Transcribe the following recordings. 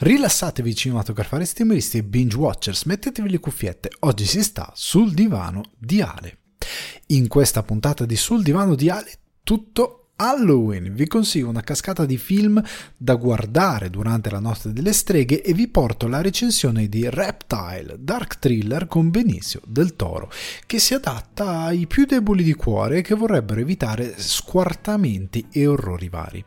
Rilassatevi cinematografari stimolisti e binge watchers, mettetevi le cuffiette, oggi si sta sul divano di Ale. In questa puntata di Sul divano di Ale tutto Halloween. Vi consiglio una cascata di film da guardare durante la notte delle streghe e vi porto la recensione di Reptile, dark thriller con Benicio del Toro, che si adatta ai più deboli di cuore che vorrebbero evitare squartamenti e orrori vari.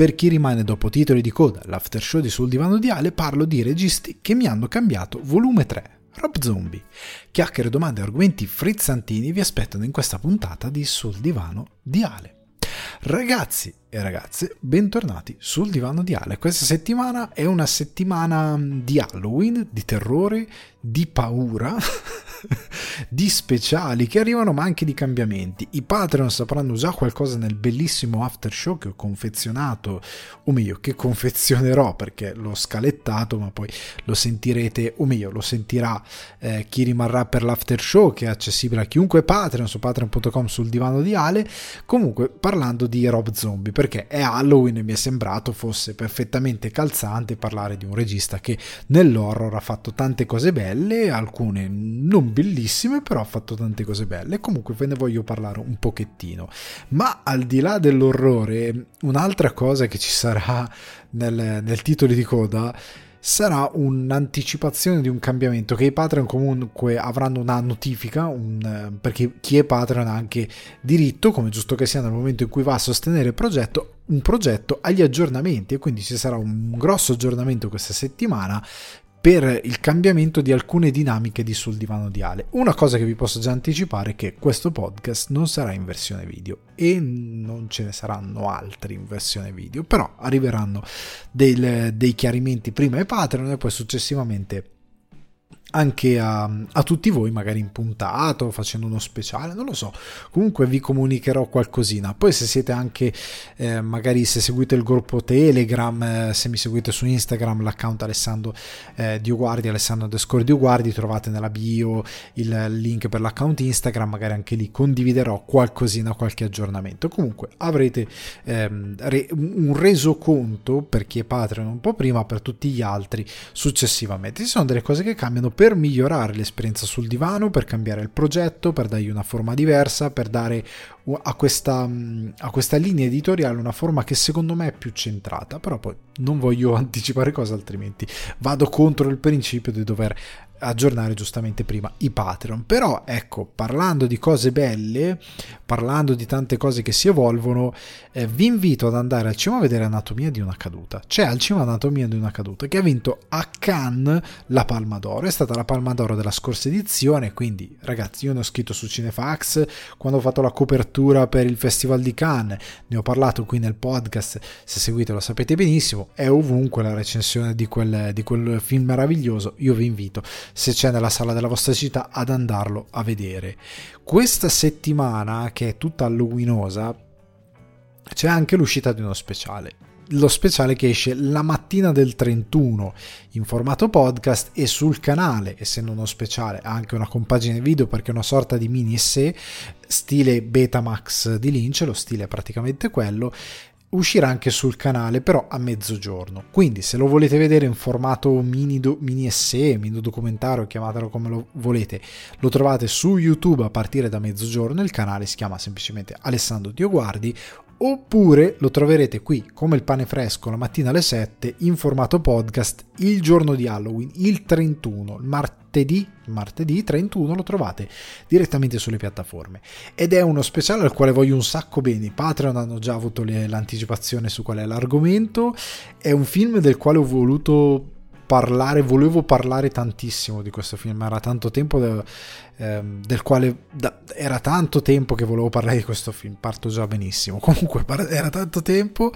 Per chi rimane dopo titoli di coda, l'after show di Sul Divano di Ale, parlo di registi che mi hanno cambiato volume 3. Rob Zombie. Chiacchiere, domande e argomenti frizzantini vi aspettano in questa puntata di Sul Divano di Ale. Ragazzi e ragazze, bentornati sul divano di Ale. Questa settimana è una settimana di Halloween, di terrore, di paura, di speciali che arrivano ma anche di cambiamenti. I Patreon sapranno già qualcosa nel bellissimo after show che ho confezionato, o meglio che confezionerò perché l'ho scalettato ma poi lo sentirete, o meglio lo sentirà eh, chi rimarrà per l'after show che è accessibile a chiunque Patreon su patreon.com sul divano di Ale. Comunque parlando di Rob Zombie perché è Halloween e mi è sembrato fosse perfettamente calzante parlare di un regista che nell'horror ha fatto tante cose belle, alcune non bellissime, però ha fatto tante cose belle. Comunque ve ne voglio parlare un pochettino. Ma al di là dell'orrore, un'altra cosa che ci sarà nel, nel titolo di coda sarà un'anticipazione di un cambiamento che i Patreon comunque avranno una notifica un, perché chi è Patreon ha anche diritto come giusto che sia nel momento in cui va a sostenere il progetto un progetto agli aggiornamenti e quindi ci sarà un grosso aggiornamento questa settimana per il cambiamento di alcune dinamiche di sul divano di Ale. Una cosa che vi posso già anticipare è che questo podcast non sarà in versione video e non ce ne saranno altri in versione video, però arriveranno dei, dei chiarimenti prima ai Patreon e poi successivamente anche a, a, tutti voi, magari in puntato, facendo uno speciale, non lo so. Comunque vi comunicherò qualcosina. Poi se siete anche, eh, magari se seguite il gruppo Telegram, eh, se mi seguite su Instagram, l'account Alessandro eh, Dioguardi, Alessandro Descore Dioguardi, trovate nella bio il link per l'account Instagram, magari anche lì condividerò qualcosina, qualche aggiornamento. Comunque avrete ehm, re, un resoconto per chi è Patreon un po' prima, per tutti gli altri successivamente. Ci sono delle cose che cambiano per migliorare l'esperienza sul divano, per cambiare il progetto, per dargli una forma diversa, per dare a questa, a questa linea editoriale una forma che secondo me è più centrata, però poi non voglio anticipare cose altrimenti vado contro il principio di dover aggiornare giustamente prima i Patreon. Però ecco, parlando di cose belle, parlando di tante cose che si evolvono, eh, vi invito ad andare al cinema a vedere Anatomia di una caduta. C'è al cinema Anatomia di una caduta che ha vinto a Cannes la Palma d'Oro, è stata la Palma d'Oro della scorsa edizione, quindi ragazzi io ne ho scritto su Cinefax. Quando ho fatto la copertura per il Festival di Cannes, ne ho parlato qui nel podcast, se seguite lo sapete benissimo, è ovunque la recensione di quel, di quel film meraviglioso, io vi invito se c'è nella sala della vostra città ad andarlo a vedere. Questa settimana, che è tutta halloweenosa, c'è anche l'uscita di uno speciale. Lo speciale che esce la mattina del 31 in formato podcast e sul canale, essendo uno speciale, ha anche una compagine video perché è una sorta di mini essè stile Betamax di Lynch, lo stile è praticamente quello, uscirà anche sul canale però a mezzogiorno. Quindi se lo volete vedere in formato mini, do, mini essè mini documentario chiamatelo come lo volete lo trovate su youtube a partire da mezzogiorno il canale si chiama semplicemente Alessandro Dioguardi oppure lo troverete qui come il pane fresco la mattina alle 7 in formato podcast il giorno di Halloween, il 31, il martedì, martedì 31 lo trovate direttamente sulle piattaforme. Ed è uno speciale al quale voglio un sacco bene, i Patreon hanno già avuto le, l'anticipazione su qual è l'argomento, è un film del quale ho voluto parlare, volevo parlare tantissimo di questo film, era tanto tempo de, eh, del quale da, era tanto tempo che volevo parlare di questo film, parto già benissimo. Comunque era tanto tempo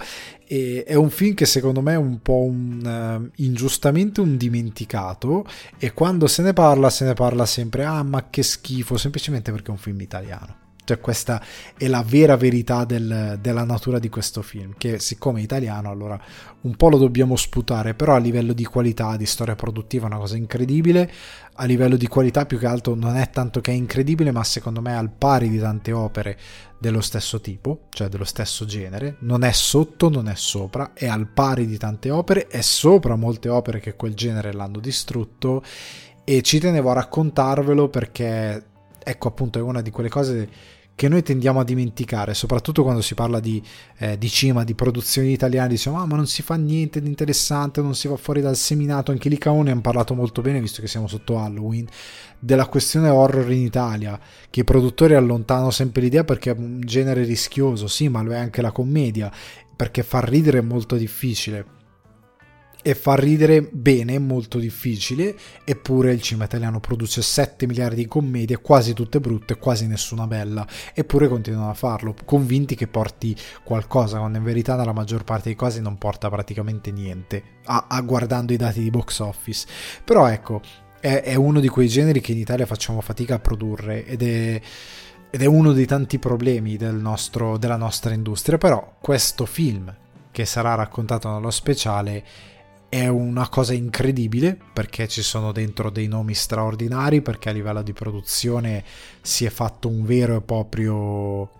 e è un film che secondo me è un po' un, uh, ingiustamente un dimenticato e quando se ne parla se ne parla sempre ah ma che schifo, semplicemente perché è un film italiano Cioè questa è la vera verità del, della natura di questo film, che siccome è italiano allora un po' lo dobbiamo sputare, però a livello di qualità, di storia produttiva è una cosa incredibile, a livello di qualità più che altro non è tanto che è incredibile, ma secondo me è al pari di tante opere dello stesso tipo, cioè dello stesso genere, non è sotto, non è sopra, è al pari di tante opere, è sopra molte opere che quel genere l'hanno distrutto. E ci tenevo a raccontarvelo perché ecco appunto è una di quelle cose che noi tendiamo a dimenticare, soprattutto quando si parla di, eh, di cinema, di produzioni italiane, diciamo ah ma non si fa niente di interessante, non si va fuori dal seminato, anche lì Caone hanno parlato molto bene, visto che siamo sotto Halloween, della questione horror in Italia, che i produttori allontanano sempre l'idea perché è un genere rischioso, sì, ma lo è anche la commedia, perché far ridere è molto difficile e far ridere bene molto difficile, eppure il cinema italiano produce 7 miliardi di commedie, quasi tutte brutte, quasi nessuna bella, eppure continuano a farlo, convinti che porti qualcosa, quando in verità nella maggior parte dei casi non porta praticamente niente, a, a guardando i dati di box office. Però ecco, è, è uno di quei generi che in Italia facciamo fatica a produrre ed è ed è uno dei tanti problemi del nostro, della nostra industria, però questo film che sarà raccontato nello speciale è una cosa incredibile perché ci sono dentro dei nomi straordinari, perché a livello di produzione si è fatto un vero e proprio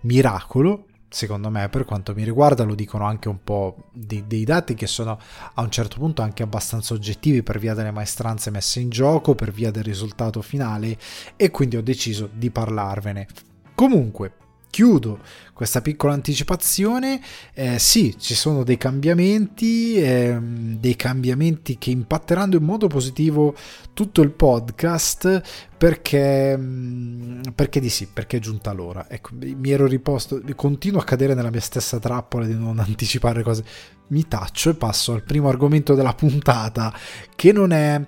miracolo. Secondo me, per quanto mi riguarda, lo dicono anche un po' dei, dei dati che sono a un certo punto anche abbastanza oggettivi per via delle maestranze messe in gioco, per via del risultato finale, e quindi ho deciso di parlarvene. Comunque, chiudo questa piccola anticipazione. Eh, sì, ci sono dei cambiamenti, eh, dei cambiamenti che impatteranno in modo positivo tutto il podcast perché, mm, perché di sì, perché è giunta l'ora. Ecco, mi ero riposto, continuo a cadere nella mia stessa trappola di non anticipare cose. Mi taccio e passo al primo argomento della puntata che non è...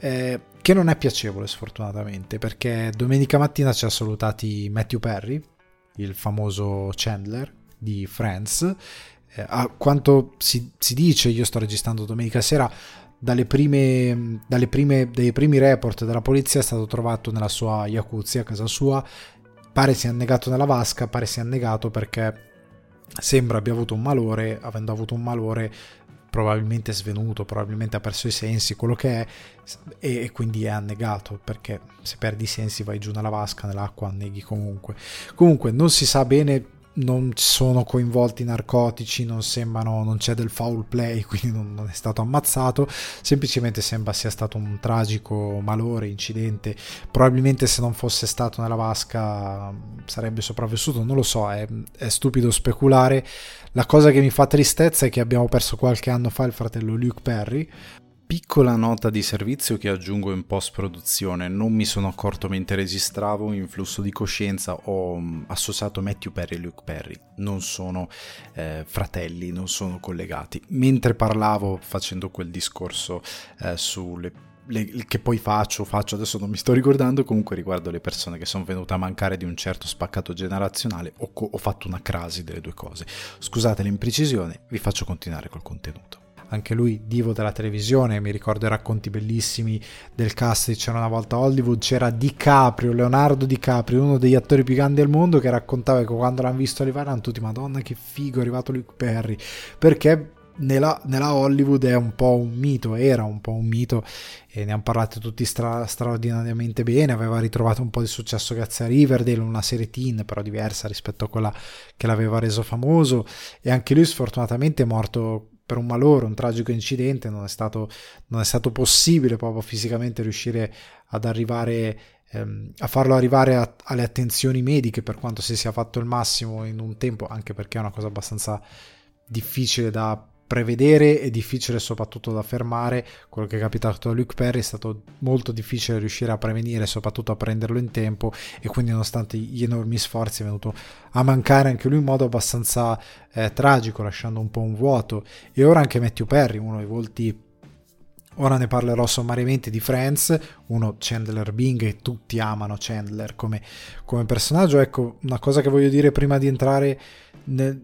Eh, che non è piacevole sfortunatamente perché domenica mattina ci ha salutati Matthew Perry il famoso Chandler di Friends. Eh, a quanto si, si, dice, io sto registrando domenica sera, dalle prime, dalle prime, dai primi report della polizia è stato trovato nella sua jacuzzi a casa sua. Pare sia annegato nella vasca, pare sia annegato perché sembra abbia avuto un malore, avendo avuto un malore probabilmente svenuto, probabilmente ha perso i sensi, quello che è, e, quindi è annegato, perché se perdi i sensi vai giù nella vasca, nell'acqua, anneghi comunque. Comunque non si sa bene non sono coinvolti narcotici, non sembrano, non c'è del foul play, quindi non, non, è stato ammazzato, semplicemente sembra sia stato un tragico malore, incidente, probabilmente se non fosse stato nella vasca sarebbe sopravvissuto, non lo so, è, è stupido speculare, la cosa che mi fa tristezza è che abbiamo perso qualche anno fa il fratello Luke Perry, Piccola nota di servizio che aggiungo in post produzione, non mi sono accorto mentre registravo in flusso di coscienza, ho mm, associato Matthew Perry e Luke Perry, non sono eh, fratelli, non sono collegati. Mentre parlavo facendo quel discorso eh, sulle le, che poi faccio, faccio, adesso non mi sto ricordando, comunque riguardo le persone che sono venute a mancare di un certo spaccato generazionale, ho, ho fatto una crasi delle due cose. Scusate l'imprecisione, vi faccio continuare col contenuto anche lui divo della televisione, mi ricordo i racconti bellissimi del cast c'era una volta a Hollywood, c'era DiCaprio, Leonardo DiCaprio, uno degli attori più grandi del mondo che raccontava che quando l'hanno visto arrivare erano tutti madonna che figo è arrivato Luke Perry, perché nella, nella, Hollywood è un po' un mito, era un po' un mito e ne hanno parlato tutti stra, straordinariamente bene, aveva ritrovato un po' di successo grazie a Riverdale, una serie teen però diversa rispetto a quella che l'aveva reso famoso e anche lui sfortunatamente è morto per un malore, un tragico incidente, non è stato, non è stato possibile proprio fisicamente riuscire ad arrivare ehm, a farlo arrivare a, alle attenzioni mediche per quanto si sia fatto il massimo in un tempo, anche perché è una cosa abbastanza difficile da prevedere e difficile soprattutto da fermare. Quello che è capitato a Luke Perry è stato molto difficile riuscire a prevenire, soprattutto a prenderlo in tempo e quindi nonostante gli enormi sforzi è venuto a mancare anche lui in modo abbastanza eh, tragico, lasciando un po' un vuoto. E ora anche Matthew Perry, uno dei volti Ora ne parlerò sommariamente di Friends, uno Chandler Bing e tutti amano Chandler come, come personaggio. Ecco, una cosa che voglio dire prima di entrare nel,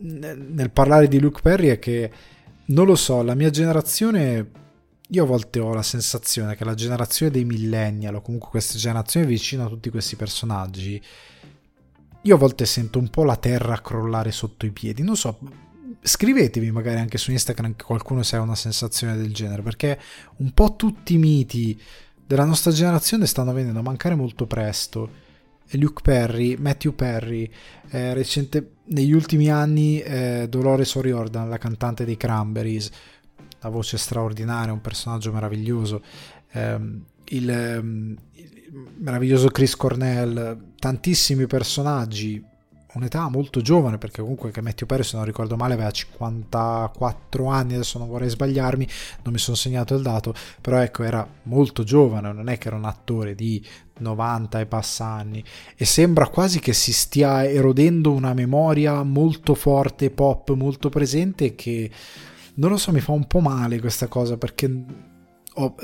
nel parlare di Luke Perry è che non lo so, la mia generazione io a volte ho la sensazione che la generazione dei millennial o comunque questa generazione vicino a tutti questi personaggi io a volte sento un po' la terra crollare sotto i piedi, non so, scrivetemi magari anche su Instagram che qualcuno se ha una sensazione del genere, perché un po' tutti i miti della nostra generazione stanno venendo a mancare molto presto. Luke Perry, Matthew Perry, eh, recente, negli ultimi anni eh, Dolores O'Riordan, la cantante dei Cranberries, la voce straordinaria, un personaggio meraviglioso, eh, il, il meraviglioso Chris Cornell, tantissimi personaggi un'età molto giovane, perché comunque che Matthew Perry, se non ricordo male, aveva 54 anni, adesso non vorrei sbagliarmi, non mi sono segnato il dato, però ecco, era molto giovane, non è che era un attore di 90 e passa anni, e sembra quasi che si stia erodendo una memoria molto forte, pop, molto presente, che non lo so, mi fa un po' male questa cosa, perché ho,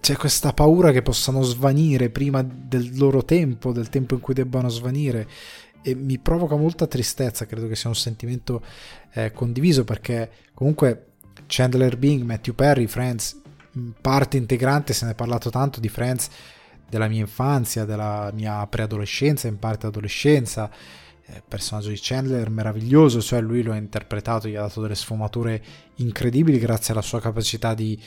c'è questa paura che possano svanire prima del loro tempo, del tempo in cui debbano svanire e mi provoca molta tristezza, credo che sia un sentimento eh, condiviso perché comunque Chandler Bing, Matthew Perry, Friends, parte integrante, se ne è parlato tanto di Friends della mia infanzia, della mia preadolescenza, in parte adolescenza. Eh, personaggio di Chandler meraviglioso, cioè lui lo ha interpretato, gli ha dato delle sfumature incredibili grazie alla sua capacità di,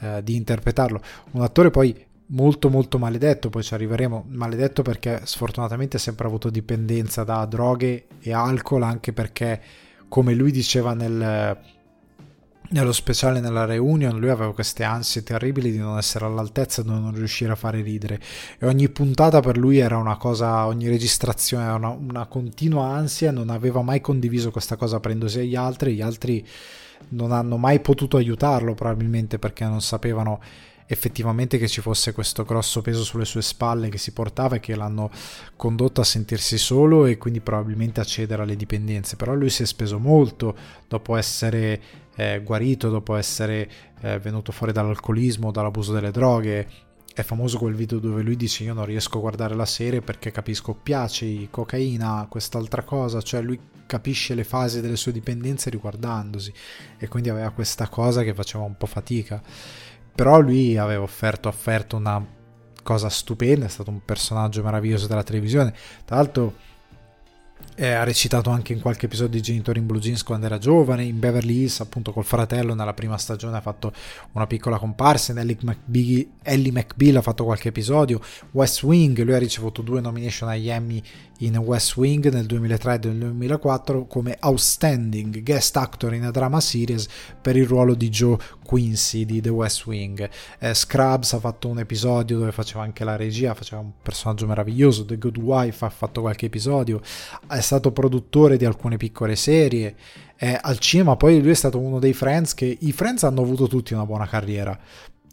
eh, di interpretarlo. Un attore poi molto molto maledetto, poi ci arriveremo, maledetto perché sfortunatamente ha sempre avuto dipendenza da droghe e alcol, anche perché come lui diceva nel, nello speciale nella reunion, lui aveva queste ansie terribili di non essere all'altezza di non riuscire a fare ridere. E ogni puntata per lui era una cosa, ogni registrazione era una, una continua ansia, non aveva mai condiviso questa cosa prendosi agli altri, gli altri non hanno mai potuto aiutarlo probabilmente perché non sapevano effettivamente che ci fosse questo grosso peso sulle sue spalle che si portava e che l'hanno condotto a sentirsi solo e quindi probabilmente a cedere alle dipendenze. Però lui si è speso molto dopo essere eh, guarito, dopo essere eh, venuto fuori dall'alcolismo, dall'abuso delle droghe. È famoso quel video dove lui dice io non riesco a guardare la serie perché capisco piaci, cocaina, quest'altra cosa, cioè lui capisce le fasi delle sue dipendenze riguardandosi e quindi aveva questa cosa che faceva un po' fatica però lui aveva offerto, offerto una cosa stupenda, è stato un personaggio meraviglioso della televisione. Tra l'altro eh, ha recitato anche in qualche episodio di Genitori in Blue Jeans quando era giovane, in Beverly Hills appunto col fratello nella prima stagione ha fatto una piccola comparsa, in Ellie Ellie McBeal ha fatto qualche episodio, West Wing, lui ha ricevuto due nomination agli Emmy in West Wing nel 2003 e nel 2004 come Outstanding Guest Actor in a Drama Series per il ruolo di Joe Quincy di The West Wing. Eh, Scrubs ha fatto un episodio dove faceva anche la regia, faceva un personaggio meraviglioso. The Good Wife ha fatto qualche episodio, è stato produttore di alcune piccole serie. Eh, al cinema poi lui è stato uno dei Friends che i Friends hanno avuto tutti una buona carriera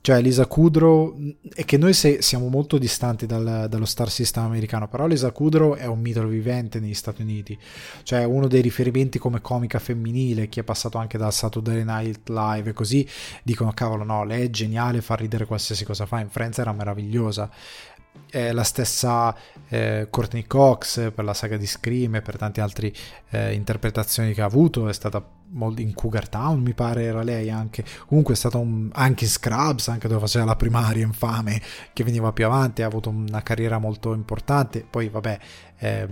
cioè Lisa Kudrow è che noi se, siamo molto distanti dal, dallo star system americano però Lisa Kudrow è un mito vivente negli Stati Uniti. Cioè uno dei riferimenti come comica femminile chi è passato anche dal Saturday Night Live e così dicono cavolo no lei è geniale fa ridere qualsiasi cosa fa. In Friends era meravigliosa. È la stessa eh, Courtney Cox per la saga di Scream e per tante altre eh, interpretazioni che ha avuto è stata in Cougar Town mi pare era lei anche. Comunque è stato un, anche in Scrubs anche dove faceva la primaria infame che veniva più avanti ha avuto una carriera molto importante. Poi vabbè eh,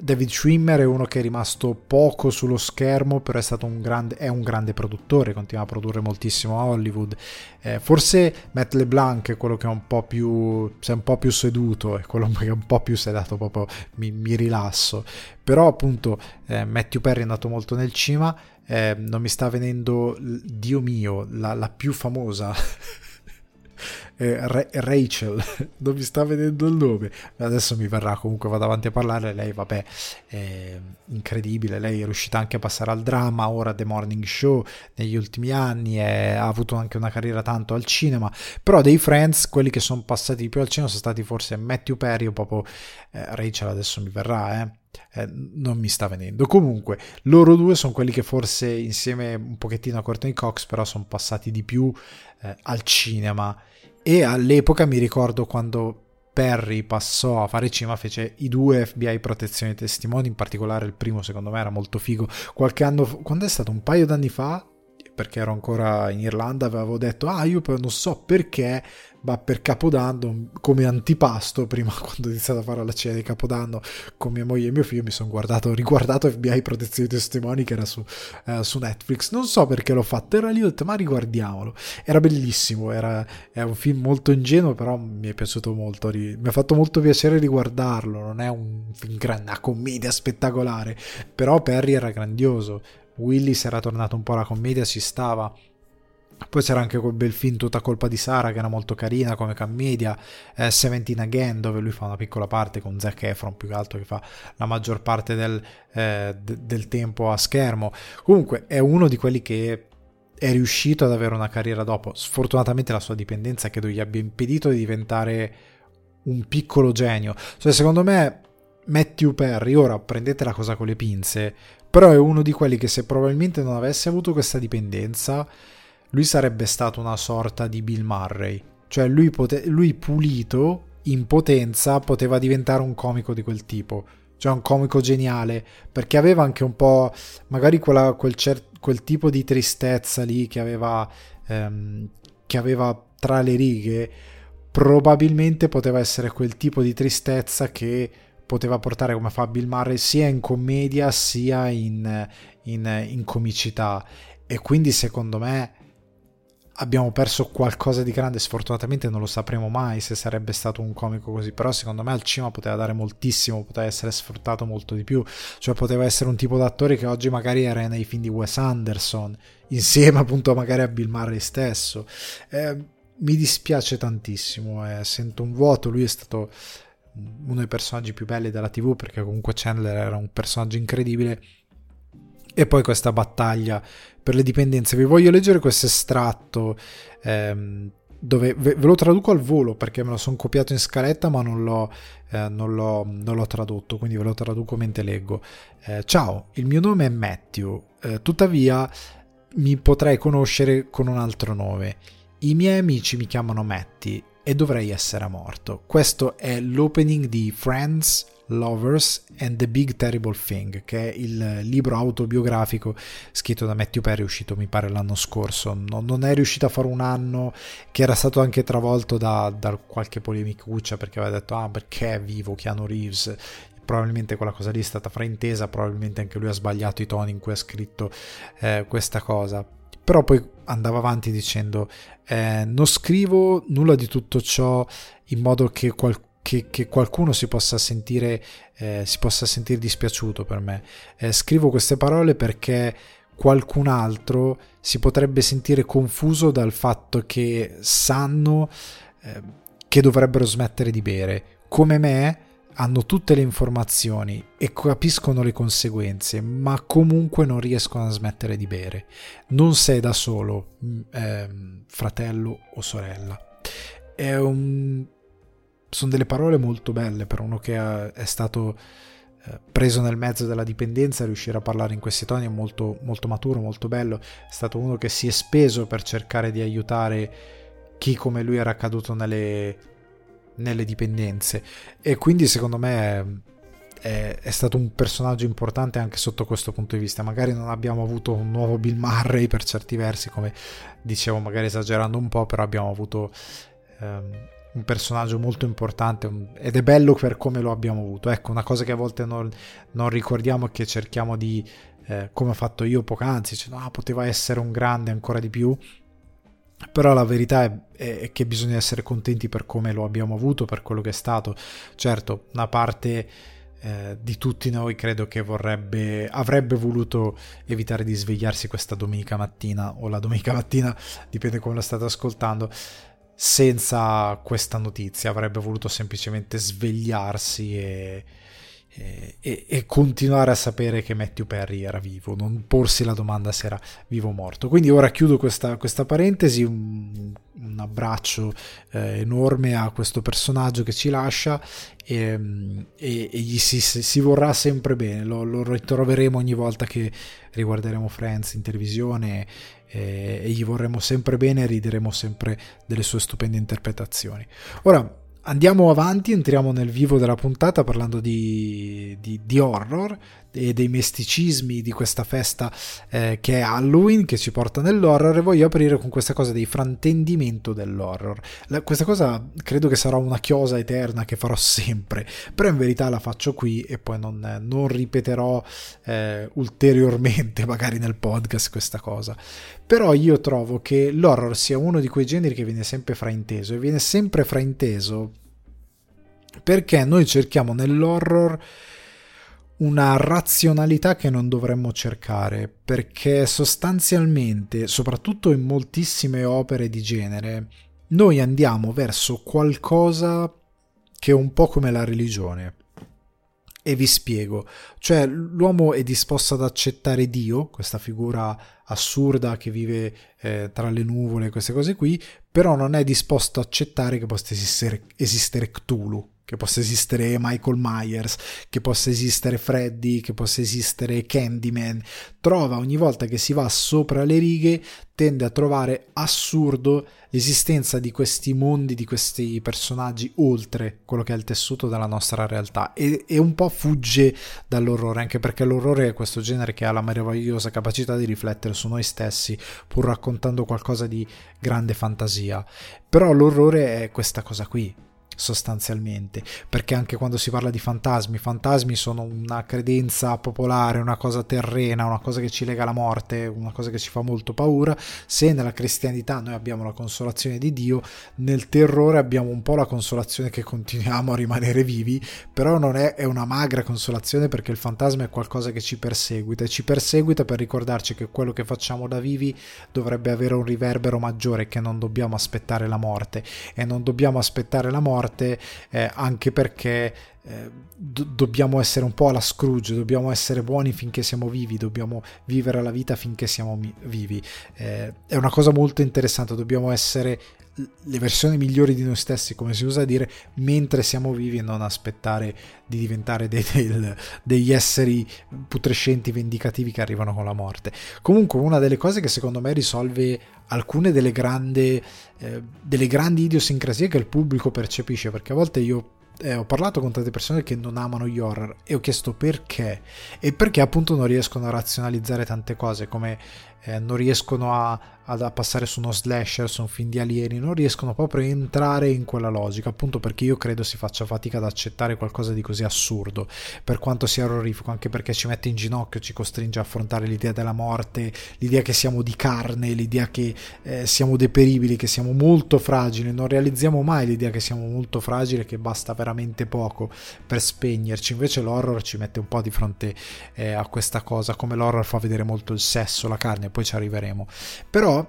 David Schwimmer è uno che è rimasto poco sullo schermo però è stato un grande è un grande produttore continua a produrre moltissimo a Hollywood. Eh, forse Matt LeBlanc è quello che è un po' più si è un po' più seduto è quello che è un po' più sedato proprio mi, mi rilasso. Però appunto eh, Matthew Perry è andato molto nel cinema eh, non mi sta venendo, Dio mio, la, la più famosa. eh, Rachel, non mi sta vedendo il nome, adesso mi verrà comunque, vado avanti a parlare, lei vabbè, è incredibile, lei è riuscita anche a passare al dramma, ora The Morning Show negli ultimi anni, è, ha avuto anche una carriera tanto al cinema, però dei Friends, quelli che sono passati più al cinema sono stati forse Matthew Perry o proprio eh, Rachel, adesso mi verrà, eh eh, non mi sta venendo. Comunque, loro due sono quelli che forse insieme un pochettino a Courtney Cox, però sono passati di più eh, al cinema. E all'epoca mi ricordo quando Perry passò a fare cinema, fece i due FBI protezione testimoni, in particolare il primo secondo me era molto figo. Qualche anno, quando è stato? Un paio d'anni fa, perché ero ancora in Irlanda, avevo detto, ah, io non so perché, ma per Capodanno, come antipasto, prima quando ho iniziato a fare la cena di Capodanno con mia moglie e mio figlio, mi sono guardato, riguardato FBI Protezione dei Testimoni che era su, eh, su, Netflix. Non so perché l'ho fatto, era lì, ho detto, ma riguardiamolo. Era bellissimo, era, è un film molto ingenuo, però mi è piaciuto molto, mi ha fatto molto piacere riguardarlo, non è un film grande, una commedia spettacolare, però Perry era grandioso. Willis era tornato un po' alla commedia, ci stava poi c'era anche quel bel film Tutta colpa di Sara che era molto carina come commedia, eh, Seventeen Again dove lui fa una piccola parte con Zac Efron più che altro che fa la maggior parte del, eh, d- del tempo a schermo. Comunque è uno di quelli che è riuscito ad avere una carriera dopo. Sfortunatamente la sua dipendenza credo gli abbia impedito di diventare un piccolo genio. Cioè secondo me Matthew Perry, ora prendete la cosa con le pinze, però è uno di quelli che se probabilmente non avesse avuto questa dipendenza lui sarebbe stato una sorta di Bill Murray, cioè lui, pote- lui pulito in potenza poteva diventare un comico di quel tipo, cioè un comico geniale, perché aveva anche un po' magari quella, quel, cer- quel, tipo di tristezza lì che aveva, ehm, che aveva tra le righe, probabilmente poteva essere quel tipo di tristezza che poteva portare come fa Bill Murray sia in commedia sia in, in, in comicità. E quindi secondo me abbiamo perso qualcosa di grande, sfortunatamente non lo sapremo mai se sarebbe stato un comico così, però secondo me al cinema poteva dare moltissimo, poteva essere sfruttato molto di più, cioè poteva essere un tipo d'attore che oggi magari era nei film di Wes Anderson, insieme appunto magari a Bill Murray stesso. Eh, mi dispiace tantissimo, eh, sento un vuoto, lui è stato uno dei personaggi più belli della TV perché comunque Chandler era un personaggio incredibile e poi questa battaglia per le dipendenze. Vi voglio leggere questo estratto ehm, dove ve, ve, lo traduco al volo perché me lo sono copiato in scaletta ma non l'ho, eh, non, l'ho, non l'ho, tradotto, quindi ve lo traduco mentre leggo. Eh, ciao, il mio nome è Matthew, eh, tuttavia mi potrei conoscere con un altro nome. I miei amici mi chiamano Matty e dovrei essere morto. Questo è l'opening di Friends Lovers and the Big Terrible Thing, che è il libro autobiografico scritto da Matthew Perry, uscito mi pare l'anno scorso. Non, non è riuscito a fare un anno, che era stato anche travolto da, da qualche polemicuccia perché aveva detto: Ah, perché è vivo Keanu Reeves? Probabilmente quella cosa lì è stata fraintesa, probabilmente anche lui ha sbagliato i toni in cui ha scritto eh, questa cosa. Però poi andava avanti dicendo: eh, Non scrivo nulla di tutto ciò in modo che qualcuno che, che, qualcuno si possa sentire, eh, si possa sentire dispiaciuto per me. Eh, scrivo queste parole perché qualcun altro si potrebbe sentire confuso dal fatto che sanno eh, che dovrebbero smettere di bere. Come me hanno tutte le informazioni e capiscono le conseguenze, ma comunque non riescono a smettere di bere. Non sei da solo, eh, fratello o sorella. Un sono delle parole molto belle per uno che è stato eh, preso nel mezzo della dipendenza, riuscire a parlare in questi toni è molto, molto maturo, molto bello. È stato uno che si è speso per cercare di aiutare chi come lui era caduto nelle, nelle dipendenze. E quindi secondo me è, è, stato un personaggio importante anche sotto questo punto di vista. Magari non abbiamo avuto un nuovo Bill Murray per certi versi, come dicevo, magari esagerando un po', però abbiamo avuto. Ehm, un personaggio molto importante ed è bello per come lo abbiamo avuto. Ecco, una cosa che a volte non, non ricordiamo e che cerchiamo di, eh, come ho fatto io poc'anzi, cioè, no, poteva essere un grande ancora di più, però la verità è, è, che bisogna essere contenti per come lo abbiamo avuto, per quello che è stato. Certo, una parte... Eh, di tutti noi credo che vorrebbe, avrebbe voluto evitare di svegliarsi questa domenica mattina o la domenica mattina, dipende come lo state ascoltando, senza questa notizia, avrebbe voluto semplicemente svegliarsi e, e, e, continuare a sapere che Matthew Perry era vivo, non porsi la domanda se era vivo o morto. Quindi ora chiudo questa, questa parentesi, un, un abbraccio eh, enorme a questo personaggio che ci lascia e, e, e gli si, si, vorrà sempre bene, lo, lo ritroveremo ogni volta che riguarderemo Friends in televisione e, e gli vorremmo sempre bene e rideremo sempre delle sue stupende interpretazioni. Ora andiamo avanti, entriamo nel vivo della puntata parlando di, di, di horror, e dei misticismi di questa festa eh, che è Halloween che ci porta nell'horror e voglio aprire con questa cosa dei fraintendimento dell'horror. La, questa cosa credo che sarà una chiosa eterna che farò sempre, però in verità la faccio qui e poi non, non ripeterò eh, ulteriormente magari nel podcast questa cosa. Però io trovo che l'horror sia uno di quei generi che viene sempre frainteso e viene sempre frainteso perché noi cerchiamo nell'horror una razionalità che non dovremmo cercare, perché sostanzialmente, soprattutto in moltissime opere di genere, noi andiamo verso qualcosa che è un po' come la religione. E vi spiego, cioè l'uomo è disposto ad accettare Dio, questa figura assurda che vive eh, tra le nuvole, queste cose qui, però non è disposto ad accettare che possa esistere, esistere Cthulhu, che possa esistere Michael Myers, che possa esistere Freddy, che possa esistere Candyman, trova ogni volta che si va sopra le righe, tende a trovare assurdo l'esistenza di questi mondi, di questi personaggi oltre quello che è il tessuto della nostra realtà e, e un po' fugge dall'orrore, anche perché l'orrore è questo genere che ha la meravigliosa capacità di riflettere su noi stessi pur raccontando qualcosa di grande fantasia. Però l'orrore è questa cosa qui, sostanzialmente perché anche quando si parla di fantasmi fantasmi sono una credenza popolare una cosa terrena una cosa che ci lega alla morte una cosa che ci fa molto paura. Se nella cristianità noi abbiamo la consolazione di Dio nel terrore abbiamo un po' la consolazione che continuiamo a rimanere vivi però non è, è una magra consolazione perché il fantasma è qualcosa che ci perseguita e ci perseguita per ricordarci che quello che facciamo da vivi dovrebbe avere un riverbero maggiore che non dobbiamo aspettare la morte. E non dobbiamo aspettare la morte morte, eh, anche perché eh, do- dobbiamo essere un po' alla Scrooge, dobbiamo essere buoni finché siamo vivi, dobbiamo vivere la vita finché siamo mi- vivi. Eh, è una cosa molto interessante, dobbiamo essere le versioni migliori di noi stessi, come si usa a dire, mentre siamo vivi e non aspettare di diventare dei, dei, degli esseri putrescenti vendicativi che arrivano con la morte. Comunque, una delle cose che secondo me risolve alcune delle grandi, eh, delle grandi idiosincrasie che il pubblico percepisce, perché a volte io eh, ho parlato con tante persone che non amano gli horror e ho chiesto perché. E perché appunto non riescono a razionalizzare tante cose come eh, non riescono a, a, passare su uno slasher, su un film di alieni, non riescono proprio a entrare in quella logica, appunto perché io credo si faccia fatica ad accettare qualcosa di così assurdo, per quanto sia orrorifico, anche perché ci mette in ginocchio, ci costringe a affrontare l'idea della morte, l'idea che siamo di carne, l'idea che eh, siamo deperibili, che siamo molto fragili, non realizziamo mai l'idea che siamo molto fragili che basta veramente poco per spegnerci, invece l'horror ci mette un po' di fronte eh, a questa cosa, come l'horror fa vedere molto il sesso, la carne, poi ci arriveremo. Però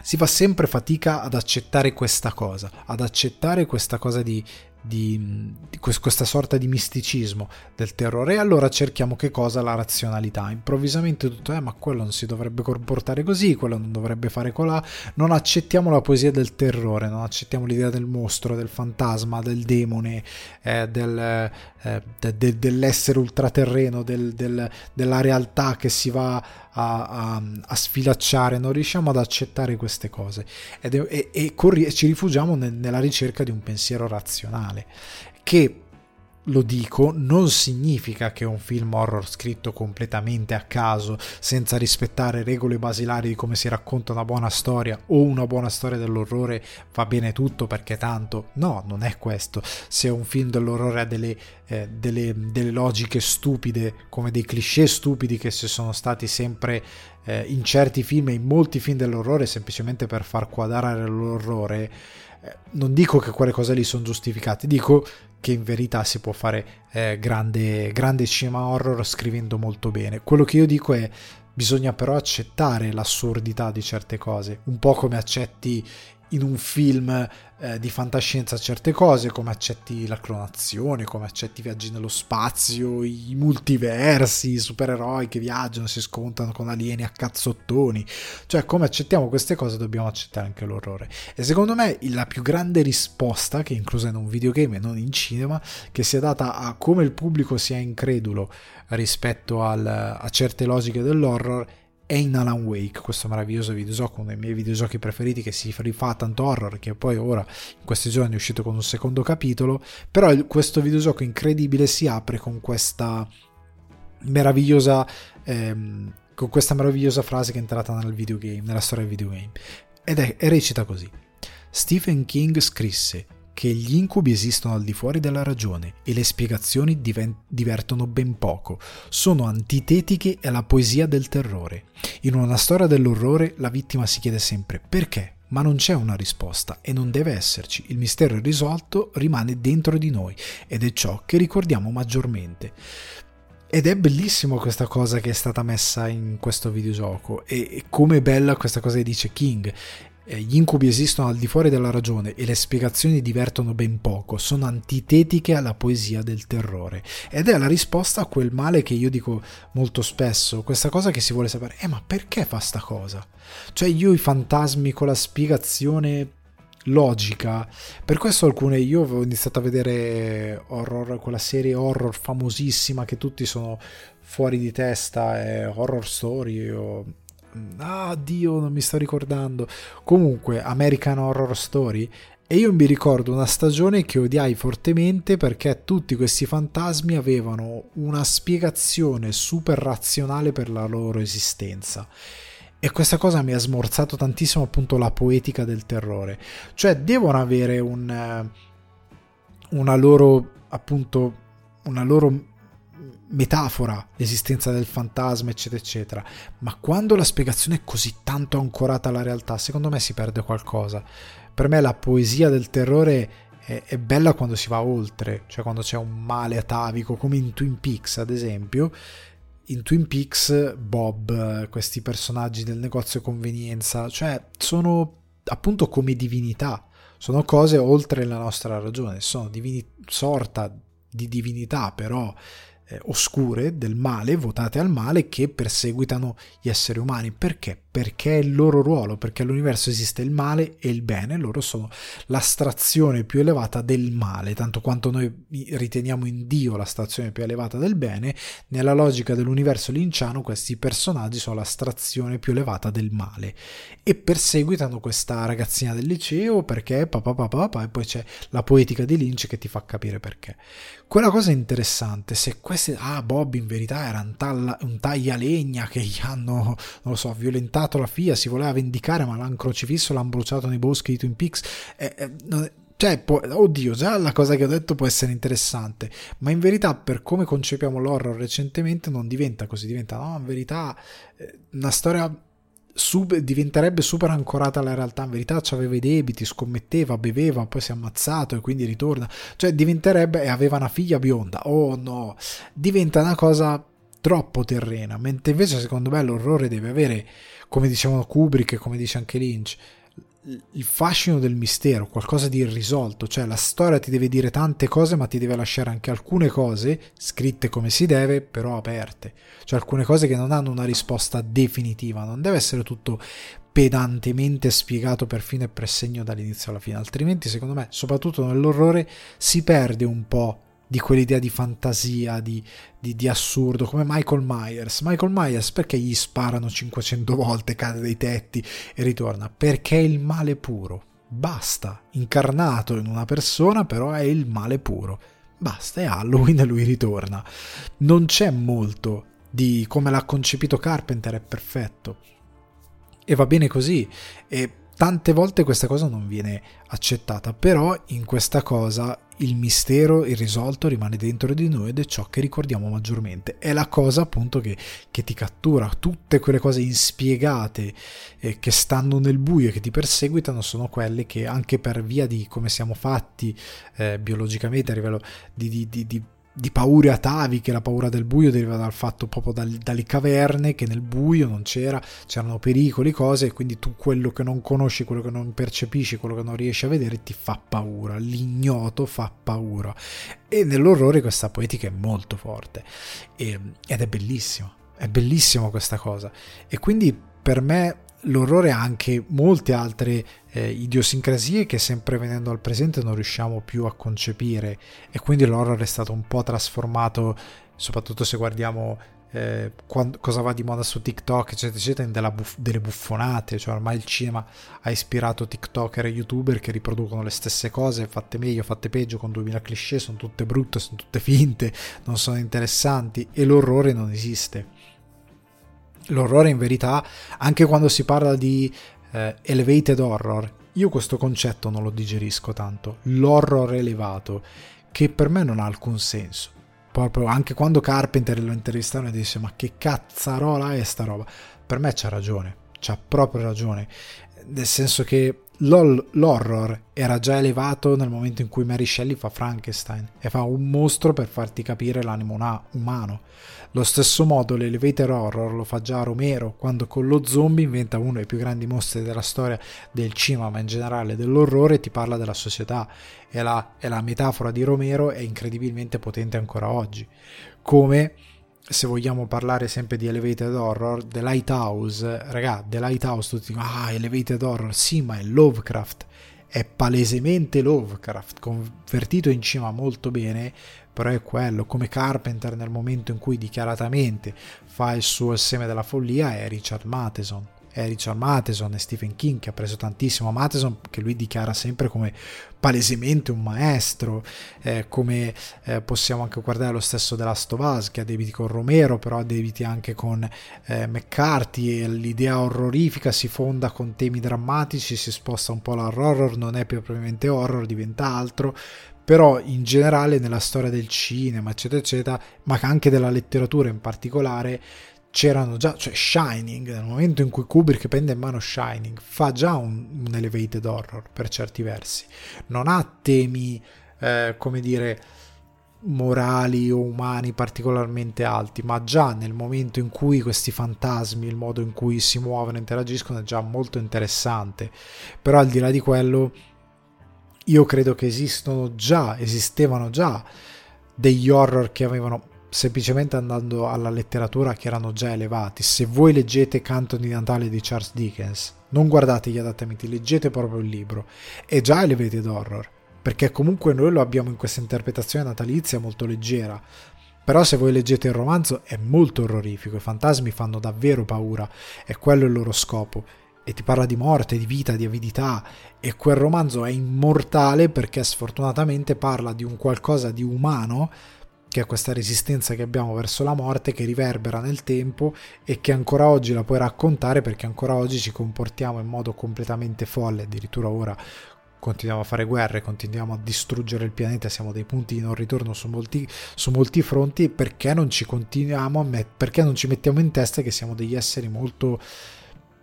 si fa sempre fatica ad accettare questa cosa, ad accettare questa cosa di di, di, questa sorta di misticismo del terrore e allora cerchiamo che cosa? La razionalità. Improvvisamente tutto, eh, ma quello non si dovrebbe comportare così, quello non dovrebbe fare colà. Non accettiamo la poesia del terrore, non accettiamo l'idea del mostro, del fantasma, del demone, eh, del, eh, de, de, dell'essere ultraterreno, del, della realtà che si va a, a, a, sfilacciare, non riusciamo ad accettare queste cose. Ed e, e, corri, ci rifugiamo nel, nella ricerca di un pensiero razionale che lo dico, non significa che un film horror scritto completamente a caso, senza rispettare regole basilari di come si racconta una buona storia o una buona storia dell'orrore va bene tutto perché tanto. No, non è questo. Se un film dell'orrore ha delle, eh, delle, delle logiche stupide, come dei cliché stupidi che si sono stati sempre eh, in certi film e in molti film dell'orrore semplicemente per far quadrare l'orrore, eh, non dico che quelle cose lì sono giustificate, dico che in verità si può fare eh, grande, grande cinema horror scrivendo molto bene. Quello che io dico è bisogna però accettare l'assurdità di certe cose, un po' come accetti in un film eh, di fantascienza certe cose, come accetti la clonazione, come accetti i viaggi nello spazio, i multiversi, i supereroi che viaggiano, si scontrano con alieni a cazzottoni. Cioè, come accettiamo queste cose, dobbiamo accettare anche l'orrore. E secondo me la più grande risposta, che è inclusa in un videogame e non in cinema, che sia data a come il pubblico sia incredulo rispetto al, a certe logiche dell'horror è in Alan Wake, questo meraviglioso videogioco, uno dei miei videogiochi preferiti che si rifà tanto horror, che poi ora in questi giorni è uscito con un secondo capitolo, però questo videogioco incredibile si apre con questa meravigliosa ehm, con questa meravigliosa frase che è entrata nel videogame, nella storia del videogame. Ed è, recita così. Stephen King scrisse che gli incubi esistono al di fuori della ragione e le spiegazioni diven- divertono ben poco, sono antitetiche alla poesia del terrore. In una storia dell'orrore la vittima si chiede sempre perché, ma non c'è una risposta e non deve esserci. Il mistero irrisolto rimane dentro di noi ed è ciò che ricordiamo maggiormente. Ed è bellissimo questa cosa che è stata messa in questo videogioco e, e come bella questa cosa che dice King. Eh, gli incubi esistono al di fuori della ragione e le spiegazioni divertono ben poco, sono antitetiche alla poesia del terrore. Ed è la risposta a quel male che io dico molto spesso, questa cosa che si vuole sapere, eh ma perché fa sta cosa? Cioè io i fantasmi con la spiegazione logica. Per questo alcune io avevo iniziato a vedere horror, quella serie horror famosissima che tutti sono fuori di testa, è Horror Story o ah Dio, non mi sto ricordando. Comunque, American Horror Story e io mi ricordo una stagione che odiai fortemente perché tutti questi fantasmi avevano una spiegazione super razionale per la loro esistenza. E questa cosa mi ha smorzato tantissimo appunto la poetica del terrore. Cioè devono avere un, eh, una loro appunto una loro metafora l'esistenza del fantasma eccetera eccetera. Ma quando la spiegazione è così tanto ancorata alla realtà secondo me si perde qualcosa. Per me la poesia del terrore è, è bella quando si va oltre cioè quando c'è un male atavico come in Twin Peaks ad esempio. In Twin Peaks Bob, questi personaggi del negozio convenienza, cioè sono appunto come divinità, sono cose oltre la nostra ragione, sono divini- sorta di divinità però oscure del male, votate al male, che perseguitano gli esseri umani. Perché? Perché è il loro ruolo, perché all'universo esiste il male e il bene, loro sono l'astrazione più elevata del male, tanto quanto noi riteniamo in Dio l'astrazione più elevata del bene, nella logica dell'universo linciano questi personaggi sono l'astrazione più elevata del male e perseguitano questa ragazzina del liceo perché papà papà papà e poi c'è la poetica di Lynch che ti fa capire perché. Quella cosa interessante, se queste... Ah, Bob in verità era un, talla, un taglialegna che gli hanno, non lo so, violentato la figlia, si voleva vendicare ma l'hanno crocifisso, l'hanno bruciato nei boschi di Twin Peaks. Eh, eh, cioè, può, oddio, già la cosa che ho detto può essere interessante, ma in verità per come concepiamo l'horror recentemente non diventa così, diventa, no, in verità eh, una storia sub, diventerebbe super ancorata alla realtà. In verità aveva i debiti, scommetteva, beveva, poi si è ammazzato e quindi ritorna. Cioè diventerebbe e aveva una figlia bionda. Oh no, diventa una cosa troppo terrena. Mentre invece secondo me l'orrore deve avere, come dicevano Kubrick e come dice anche Lynch, il fascino del mistero, qualcosa di irrisolto, cioè la storia ti deve dire tante cose ma ti deve lasciare anche alcune cose scritte come si deve però aperte, cioè alcune cose che non hanno una risposta definitiva, non deve essere tutto pedantemente spiegato per fine e per segno dall'inizio alla fine, altrimenti secondo me, soprattutto nell'orrore, si perde un po' di quell'idea di fantasia, di, di, di, assurdo, come Michael Myers. Michael Myers perché gli sparano 500 volte, cade dai tetti e ritorna? Perché è il male puro. Basta, incarnato in una persona, però è il male puro. Basta, è Halloween e lui ritorna. Non c'è molto di come l'ha concepito Carpenter, è perfetto. E va bene così. E tante volte questa cosa non viene accettata, però in questa cosa il mistero irrisolto rimane dentro di noi ed è ciò che ricordiamo maggiormente. È la cosa appunto che, che ti cattura, tutte quelle cose inspiegate eh, che stanno nel buio e che ti perseguitano sono quelle che anche per via di come siamo fatti eh, biologicamente a livello di, di, di, di di paure ataviche, la paura del buio deriva dal fatto proprio dal, dalle caverne che nel buio non c'era, c'erano pericoli, cose, e quindi tu quello che non conosci, quello che non percepisci, quello che non riesci a vedere ti fa paura, l'ignoto fa paura. E nell'orrore questa poetica è molto forte e, ed è bellissima, è bellissima questa cosa. E quindi per me l'orrore ha anche molte altre eh, idiosincrasie che sempre venendo al presente non riusciamo più a concepire e quindi l'horror è stato un po' trasformato soprattutto se guardiamo eh, quando, cosa va di moda su TikTok, eccetera, eccetera, buff- delle buffonate, cioè ormai il cinema ha ispirato TikToker e YouTuber che riproducono le stesse cose, fatte meglio, fatte peggio, con 2000 cliché, sono tutte brutte, sono tutte finte, non sono interessanti e l'orrore non esiste. L'orrore in verità, anche quando si parla di eh, elevated horror, io questo concetto non lo digerisco tanto, l'horror elevato, che per me non ha alcun senso. Proprio anche quando Carpenter lo intervistarono e disse ma che cazzarola è sta roba? Per me c'ha ragione c'ha proprio ragione. Nel senso che l'horror era già elevato nel momento in cui Mary Shelley fa Frankenstein e fa un mostro per farti capire l'animo umano. Lo stesso modo l'elevator horror lo fa già Romero quando con lo zombie inventa uno dei più grandi mostri della storia del cinema ma in generale dell'orrore e ti parla della società e la, e la metafora di Romero è incredibilmente potente ancora oggi. Come se vogliamo parlare sempre di elevated horror, The Lighthouse, raga, The Lighthouse, tutti dicono, ah, elevated horror, sì, ma è Lovecraft, è palesemente Lovecraft, convertito in cima molto bene, però è quello, come Carpenter nel momento in cui dichiaratamente fa il suo seme della follia, è Richard Matheson è Richard Matheson e Stephen King che ha preso tantissimo. Matheson che lui dichiara sempre come palesemente un maestro eh, come eh, possiamo anche guardare lo stesso della Stovaz che ha debiti con Romero però ha debiti anche con eh, McCarthy e l'idea orrorifica si fonda con temi drammatici si sposta un po' all'horror non è più propriamente horror diventa altro. Però in generale nella storia del cinema eccetera eccetera ma anche della letteratura in particolare c'erano già, cioè Shining, nel momento in cui Kubrick prende in mano Shining, fa già un, un elevated horror per certi versi. Non ha temi, eh, come dire, morali o umani particolarmente alti, ma già nel momento in cui questi fantasmi, il modo in cui si muovono e interagiscono è già molto interessante. Però al di là di quello, io credo che esistono già, esistevano già degli horror che avevano semplicemente andando alla letteratura che erano già elevati. Se voi leggete Canto di Natale di Charles Dickens, non guardate gli adattamenti, leggete proprio il libro. È già elevated horror, perché comunque noi lo abbiamo in questa interpretazione natalizia molto leggera. Però se voi leggete il romanzo è molto orrorifico, i fantasmi fanno davvero paura, è quello il loro scopo. E ti parla di morte, di vita, di avidità, e quel romanzo è immortale perché sfortunatamente parla di un qualcosa di umano che è questa resistenza che abbiamo verso la morte che riverbera nel tempo e che ancora oggi la puoi raccontare perché ancora oggi ci comportiamo in modo completamente folle, addirittura ora continuiamo a fare guerre, continuiamo a distruggere il pianeta, siamo dei punti di non ritorno su molti, su molti fronti. Perché non ci continuiamo a met- perché non ci mettiamo in testa che siamo degli esseri molto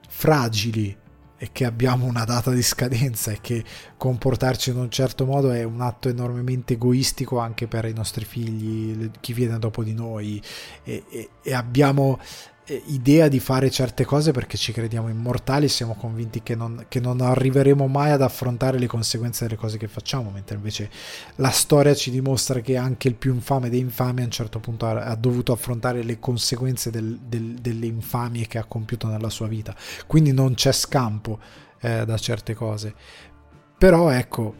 fragili e che abbiamo una data di scadenza e che comportarci in un certo modo è un atto enormemente egoistico anche per i nostri figli, chi viene dopo di noi. E, e, e abbiamo idea di fare certe cose perché ci crediamo immortali siamo convinti che non, che non, arriveremo mai ad affrontare le conseguenze delle cose che facciamo, mentre invece la storia ci dimostra che anche il più infame dei infami a un certo punto ha, ha dovuto affrontare le conseguenze del, del, delle infamie che ha compiuto nella sua vita. Quindi non c'è scampo eh, da certe cose. Però ecco,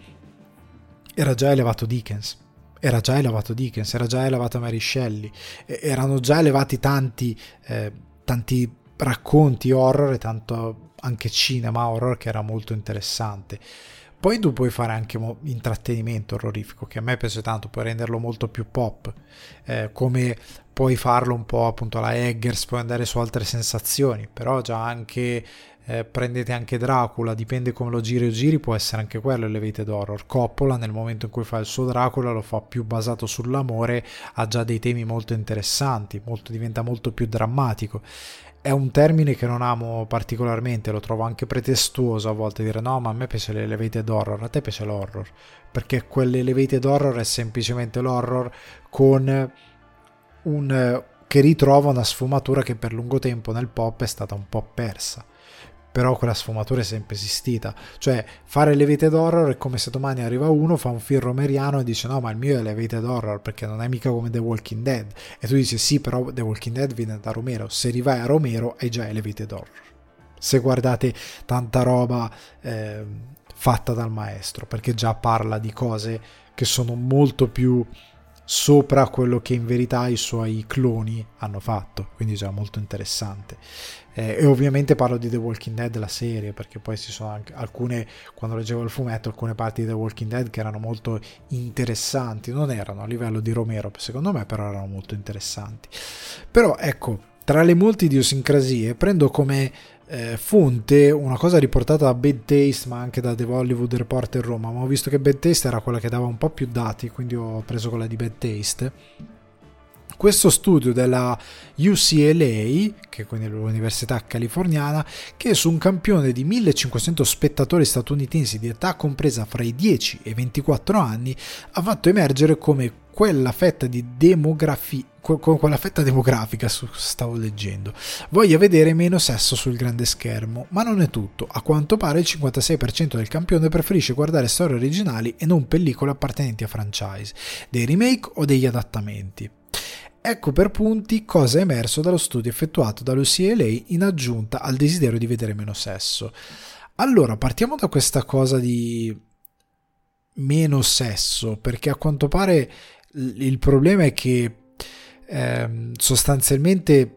era già elevato Dickens era già elevato Dickens, era già elevato Mary Shelley, erano già elevati tanti, eh, tanti racconti horror e tanto anche cinema horror che era molto interessante. Poi tu puoi fare anche intrattenimento horrorifico, che a me piace tanto, puoi renderlo molto più pop, eh, come puoi farlo un po' appunto alla Eggers, puoi andare su altre sensazioni, però già anche eh, prendete anche Dracula, dipende come lo giri o giri, può essere anche quello elevated horror. Coppola nel momento in cui fa il suo Dracula lo fa più basato sull'amore, ha già dei temi molto interessanti, molto, diventa molto più drammatico. È un termine che non amo particolarmente, lo trovo anche pretestuoso a volte dire no, ma a me piace l'elevated horror, a te piace l'horror, perché quell'elevated horror è semplicemente l'horror con un che ritrova una sfumatura che per lungo tempo nel pop è stata un po' persa però quella sfumatura è sempre esistita. Cioè, fare l'elevated horror è come se domani arriva uno, fa un film romeriano e dice no, ma il mio è l'elevated horror perché non è mica come The Walking Dead. E tu dici sì, però The Walking Dead viene da Romero. Se rivai a Romero hai già elevated horror. Se guardate tanta roba eh, fatta dal maestro, perché già parla di cose che sono molto più sopra quello che in verità i suoi cloni hanno fatto, quindi già molto interessante. Eh, e ovviamente parlo di The Walking Dead, la serie, perché poi ci sono anche alcune, quando leggevo il fumetto, alcune parti di The Walking Dead che erano molto interessanti, non erano a livello di Romero, secondo me, però erano molto interessanti. Però ecco, tra le molte idiosincrasie prendo come eh, fonte una cosa riportata da Bad Taste ma anche da The Hollywood Reporter Roma. Ma ho visto che Bad Taste era quella che dava un po' più dati quindi ho preso quella di Bad Taste questo studio della UCLA, che è quindi l'Università Californiana, che su un campione di 1500 spettatori statunitensi di età compresa fra i 10 e i 24 anni ha fatto emergere come quella fetta di demografia quella fetta demografica stavo leggendo voglia vedere meno sesso sul grande schermo. Ma non è tutto. A quanto pare il 56% del campione preferisce guardare storie originali e non pellicole appartenenti a franchise dei remake o degli adattamenti Ecco per punti cosa è emerso dallo studio effettuato dall'UCLA in aggiunta al desiderio di vedere meno sesso. Allora, partiamo da questa cosa di meno sesso, perché a quanto pare il problema è che eh, sostanzialmente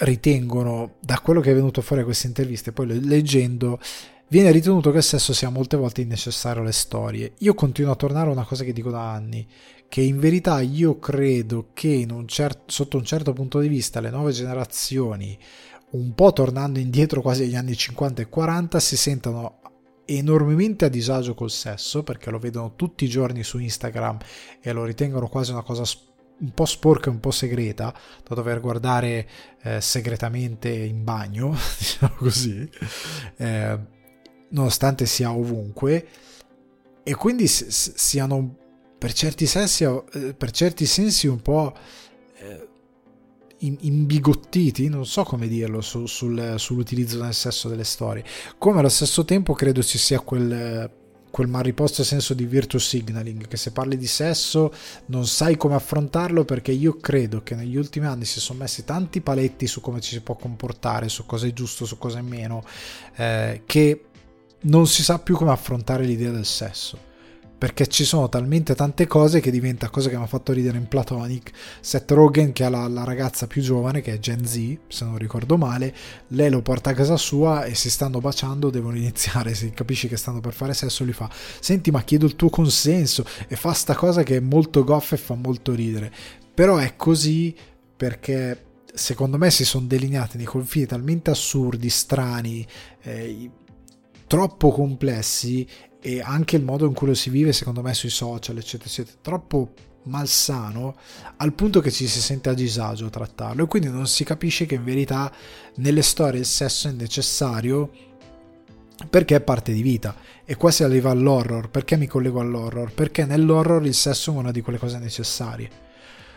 ritengono, da quello che è venuto fuori a queste interviste, poi leggendo, viene ritenuto che il sesso sia molte volte innecessario alle storie. Io continuo a tornare a una cosa che dico da anni, che in verità io credo che un cer- sotto un certo punto di vista le nuove generazioni, un po' tornando indietro quasi agli anni 50 e 40, si sentano enormemente a disagio col sesso perché lo vedono tutti i giorni su Instagram e lo ritengono quasi una cosa un po' sporca e un po' segreta da dover guardare eh, segretamente in bagno diciamo così eh, nonostante sia ovunque. E quindi siano per certi, sensi, eh, per certi sensi un po' eh, imbigottiti, non so come dirlo, su, sul, sull'utilizzo del sesso delle storie. Come allo stesso tempo credo ci sia quel, quel mal riposto senso di virtue signaling, che se parli di sesso non sai come affrontarlo perché io credo che negli ultimi anni si sono messi tanti paletti su come ci si può comportare, su cosa è giusto, su cosa è meno, eh, che non si sa più come affrontare l'idea del sesso perché ci sono talmente tante cose che diventa cosa che mi ha fatto ridere in Platonic. Seth Rogen che ha la, la, ragazza più giovane che è Gen Z se non ricordo male lei lo porta a casa sua e si stanno baciando devono iniziare se capisci che stanno per fare sesso li fa senti ma chiedo il tuo consenso. E fa sta cosa che è molto goffa e fa molto ridere. Però è così perché secondo me si sono delineati dei confini talmente assurdi strani eh, troppo complessi e anche il modo in cui lo si vive secondo me sui social eccetera eccetera troppo malsano al punto che ci si sente a disagio a trattarlo. E quindi non si capisce che in verità nelle storie il sesso è necessario perché è parte di vita. E qua si arriva all'horror. Perché mi collego all'horror? Perché nell'horror il sesso è una di quelle cose necessarie.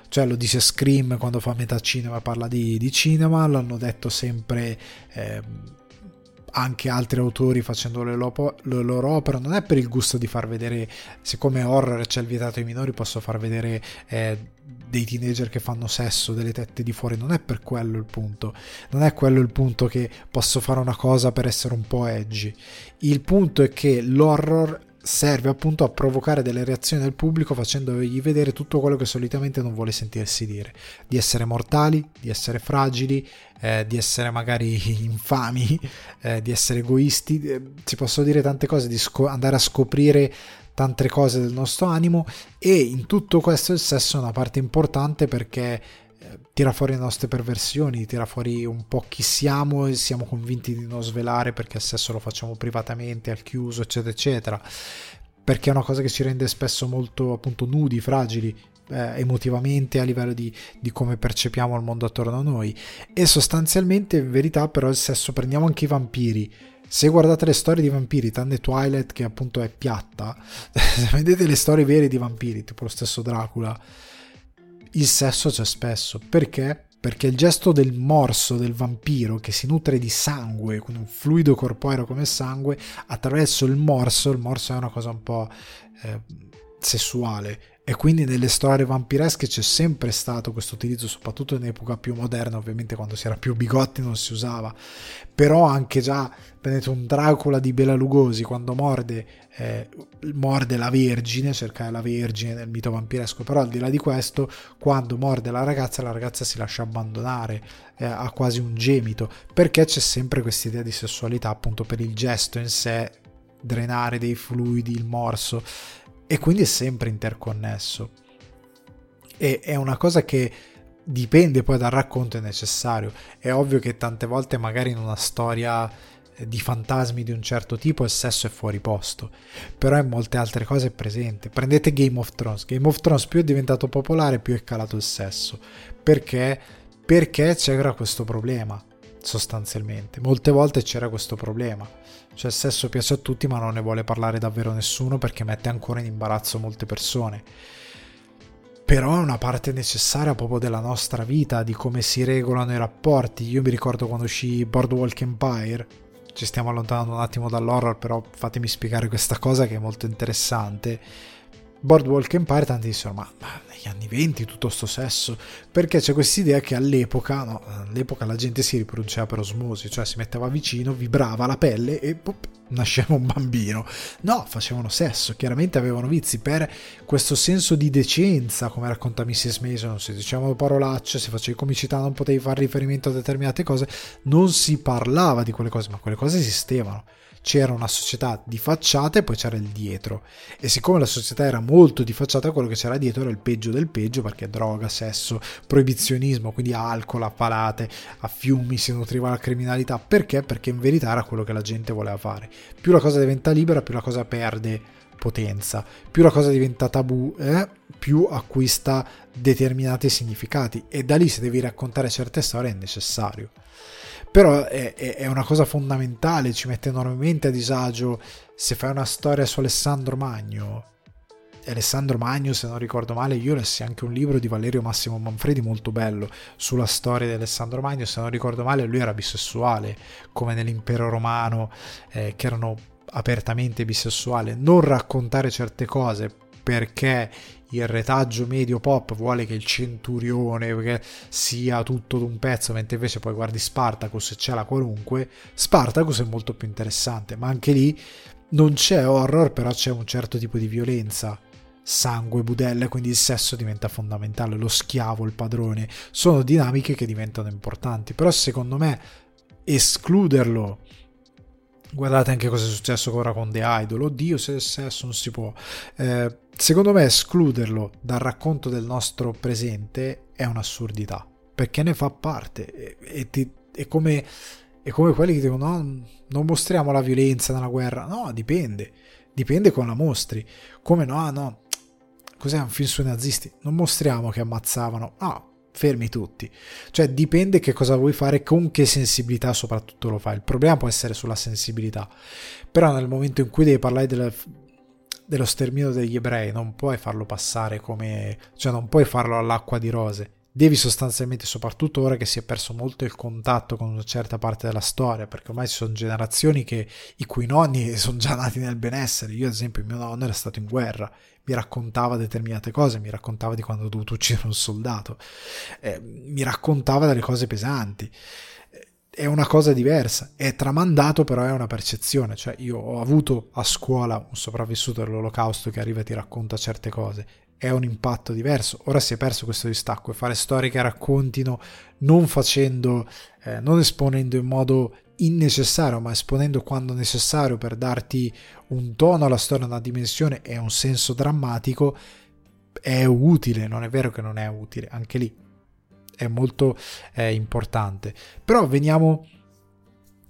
Cioè lo dice Scream quando fa metà cinema parla di, di cinema l'hanno detto sempre eh, anche altri autori facendo le, lopo, le, loro opere non è per il gusto di far vedere siccome horror c'è il vietato ai minori posso far vedere eh, dei teenager che fanno sesso delle tette di fuori non è per quello il punto. Non è quello il punto che posso fare una cosa per essere un po' edgy. Il punto è che l'horror serve appunto a provocare delle reazioni del pubblico facendogli vedere tutto quello che solitamente non vuole sentirsi dire, di essere mortali, di essere fragili, eh, di essere magari infami, eh, di essere egoisti, eh, si possono dire tante cose, di sco- andare a scoprire tante cose del nostro animo. E in tutto questo il sesso è una parte importante perché tira fuori le nostre perversioni, tira fuori un po' chi siamo e siamo convinti di non svelare perché il sesso lo facciamo privatamente, al chiuso, eccetera, eccetera. Perché è una cosa che ci rende spesso molto appunto nudi, fragili, eh, emotivamente a livello di, di, come percepiamo il mondo attorno a noi. E sostanzialmente, in verità, però, il sesso prendiamo anche i vampiri. Se guardate le storie di vampiri, tranne Twilight, che appunto è piatta, se vedete le storie vere di vampiri, tipo lo stesso Dracula il sesso c'è spesso. Perché? Perché il gesto del morso del vampiro che si nutre di sangue, con un fluido corporeo come sangue, attraverso il morso, il morso è una cosa un po' eh, sessuale, e quindi nelle storie vampiresche c'è sempre stato questo utilizzo, soprattutto in epoca più moderna, ovviamente quando si era più bigotti non si usava, però anche già prendete un Dracula di Bela Lugosi quando morde, eh, morde la vergine, cercare la vergine nel mito vampiresco, però al di là di questo, quando morde la ragazza, la ragazza si lascia abbandonare, eh, ha quasi un gemito, perché c'è sempre questa idea di sessualità appunto per il gesto in sé, drenare dei fluidi, il morso e quindi è sempre interconnesso. E è una cosa che dipende poi dal racconto è necessario. È ovvio che tante volte magari in una storia di fantasmi di un certo tipo il sesso è fuori posto, però in molte altre cose è presente. Prendete Game of Thrones. Game of Thrones più è diventato popolare, più è calato il sesso. Perché? Perché c'era questo problema, sostanzialmente. Molte volte c'era questo problema cioè il sesso piace a tutti ma non ne vuole parlare davvero nessuno perché mette ancora in imbarazzo molte persone. Però è una parte necessaria proprio della nostra vita, di come si regolano i rapporti. Io mi ricordo quando uscì Boardwalk Empire, ci stiamo allontanando un attimo dall'horror, però fatemi spiegare questa cosa che è molto interessante Boardwalk Empire tanti dissero ma, ma, negli anni 20 tutto sto sesso. Perché c'è questa idea che all'epoca no, all'epoca la gente si riproduceva per osmosi cioè si metteva vicino vibrava la pelle e pop, nasceva un bambino. No facevano sesso chiaramente avevano vizi. Per questo senso di decenza come racconta Mrs. Mason si dicevano parolacce si faceva comicità non potevi fare riferimento a determinate cose non si parlava di quelle cose ma quelle cose esistevano c'era una società di facciata e poi c'era il dietro. E siccome la società era molto di facciata, quello che c'era dietro era il peggio del peggio, perché droga, sesso, proibizionismo, quindi alcol, a palate, a fiumi, si nutriva la criminalità. Perché? Perché in verità era quello che la gente voleva fare. Più la cosa diventa libera, più la cosa perde potenza. Più la cosa diventa tabù, eh, più acquista determinati significati. E da lì se devi raccontare certe storie è necessario però è, è, una cosa fondamentale, ci mette enormemente a disagio se fai una storia su Alessandro Magno. Alessandro Magno, se non ricordo male, io lessi anche un libro di Valerio Massimo Manfredi molto bello sulla storia di Alessandro Magno, se non ricordo male lui era bisessuale, come nell'impero romano, eh, che erano apertamente bisessuali. Non raccontare certe cose perché il retaggio medio pop vuole che il centurione sia tutto d'un pezzo, mentre invece poi guardi Spartacus e c'è la qualunque, Spartacus è molto più interessante, ma anche lì non c'è horror, però c'è un certo tipo di violenza. Sangue, budelle, quindi il sesso diventa fondamentale, lo schiavo, il padrone, sono dinamiche che diventano importanti, però secondo me escluderlo guardate anche cosa è successo ora con The Idol oddio se sesso non si può eh, secondo me escluderlo dal racconto del nostro presente è un'assurdità, perché ne fa parte. E, e ti, è, come, è, come, quelli che dicono no, non mostriamo la violenza nella guerra. No, dipende, dipende come la mostri. Come no, no, cos'è un film sui nazisti? Non mostriamo che ammazzavano. No, fermi tutti. Cioè dipende che cosa vuoi fare, con che sensibilità soprattutto lo fai. Il problema può essere sulla sensibilità. Però nel momento in cui devi parlare della, dello sterminio degli ebrei non puoi farlo passare come cioè non puoi farlo all'acqua di rose devi sostanzialmente soprattutto ora che si è perso molto il contatto con una certa parte della storia perché ormai ci sono generazioni che i cui nonni sono già nati nel benessere. Io ad esempio mio nonno era stato in guerra mi raccontava determinate cose mi raccontava di quando ho dovuto uccidere un soldato eh, mi raccontava delle cose pesanti. È una cosa diversa, è tramandato però è una percezione, cioè io ho avuto a scuola un sopravvissuto dell'olocausto che arriva e ti racconta certe cose, è un impatto diverso, ora si è perso questo distacco e fare storie che raccontino non facendo, eh, non esponendo in modo innecessario, ma esponendo quando necessario per darti un tono alla storia, una dimensione e un senso drammatico, è utile, non è vero che non è utile, anche lì è molto eh, importante. Però veniamo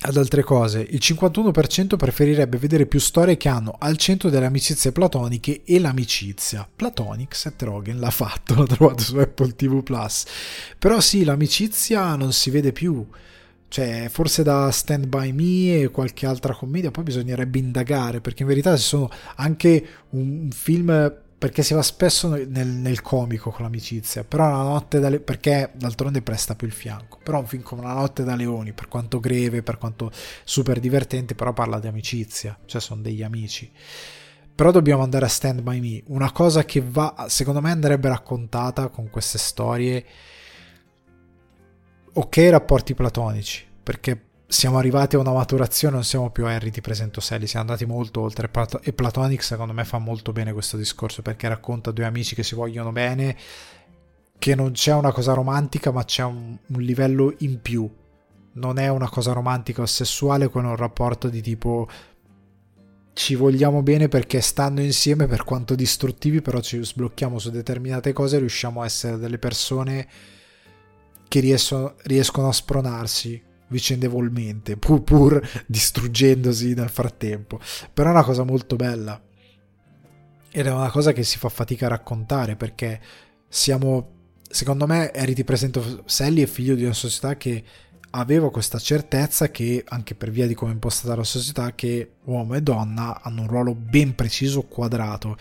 ad altre cose. Il 51% preferirebbe vedere più storie che hanno al centro delle amicizie platoniche e l'amicizia. Platonic, Seth Rogen l'ha fatto, l'ha trovato su Apple TV Plus. Però sì, l'amicizia non si vede più. Cioè, forse da Stand By Me e qualche altra commedia, poi bisognerebbe indagare, perché in verità ci sono anche un film perché si va spesso nel, nel comico con l'amicizia, però la notte da le- perché d'altronde presta più il fianco, però un film come La notte da leoni, per quanto greve, per quanto super divertente, però parla di amicizia, cioè sono degli amici. però dobbiamo andare a Stand By Me, una cosa che va, secondo me andrebbe raccontata con queste storie, ok rapporti platonici, perché siamo arrivati a una maturazione, non siamo più Harry ti presento Sally, siamo andati molto oltre e Platonic secondo me fa molto bene questo discorso perché racconta due amici che si vogliono bene, che non c'è una cosa romantica ma c'è un, un livello in più, non è una cosa romantica o sessuale con un rapporto di tipo ci vogliamo bene perché stando insieme per quanto distruttivi però ci sblocchiamo su determinate cose e riusciamo a essere delle persone che riescono, riescono a spronarsi vicendevolmente, pur, pur distruggendosi nel frattempo. Però è una cosa molto bella. Ed è una cosa che si fa fatica a raccontare perché siamo. Secondo me, Harry ti presento Sally è figlio di una società che aveva questa certezza che, anche per via di come è impostata la società, che uomo e donna hanno un ruolo ben preciso, quadrato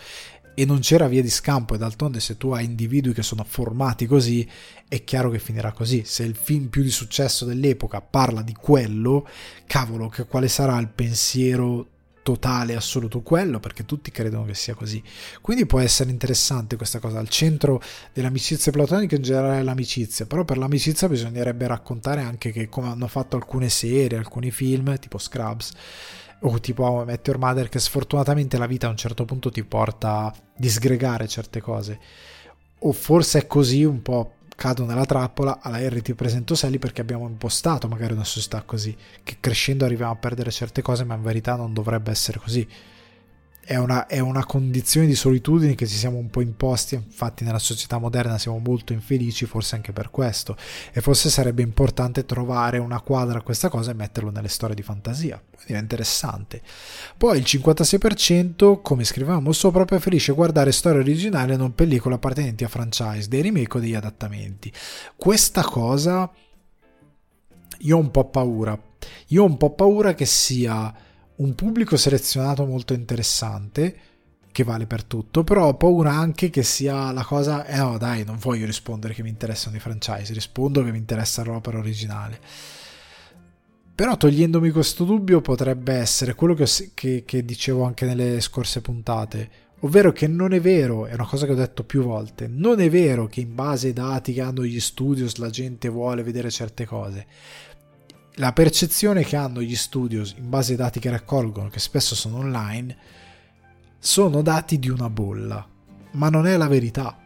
e non c'era via di scampo e d'altronde se tu hai individui che sono formati così è chiaro che finirà così. Se il film più di successo dell'epoca parla di quello cavolo che quale sarà il pensiero totale assoluto quello? Perché tutti credono che sia così. Quindi può essere interessante questa cosa al centro dell'amicizia platonica in generale è l'amicizia però per l'amicizia bisognerebbe raccontare anche che come hanno fatto alcune serie alcuni film tipo Scrubs o tipo How I Met Your Mother che sfortunatamente la vita a un certo punto ti porta a disgregare certe cose. O forse è così un po' cado nella trappola alla R ti presento Sally perché abbiamo impostato magari una società così che crescendo arriviamo a perdere certe cose ma in verità non dovrebbe essere così è una, è una, condizione di solitudine che ci siamo un po' imposti, infatti nella società moderna siamo molto infelici, forse anche per questo, e forse sarebbe importante trovare una quadra a questa cosa e metterlo nelle storie di fantasia, quindi è interessante. Poi il 56%, come scrivevamo sopra, preferisce guardare storie originali e non pellicole appartenenti a franchise, dei remake o degli adattamenti. Questa cosa io ho un po' paura, io ho un po' paura che sia un pubblico selezionato molto interessante che vale per tutto, però ho paura anche che sia la cosa, eh no dai, non voglio rispondere che mi interessano i franchise, rispondo che mi interessa l'opera originale. Però togliendomi questo dubbio potrebbe essere quello che, che, che dicevo anche nelle scorse puntate, ovvero che non è vero, è una cosa che ho detto più volte, non è vero che in base ai dati che hanno gli studios la gente vuole vedere certe cose, la percezione che hanno gli studios in base ai dati che raccolgono, che spesso sono online, sono dati di una bolla, ma non è la verità.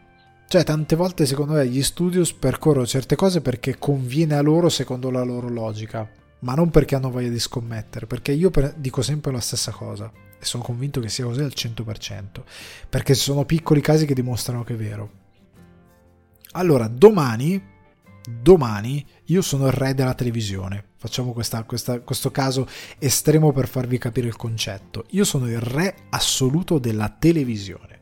Cioè, tante volte secondo me gli studios percorrono certe cose perché conviene a loro secondo la loro logica, ma non perché hanno voglia di scommettere, perché io dico sempre la stessa cosa e sono convinto che sia così al 100%, perché ci sono piccoli casi che dimostrano che è vero. Allora, domani, domani io sono il re della televisione Facciamo questa, questa, questo caso estremo per farvi capire il concetto. Io sono il re assoluto della televisione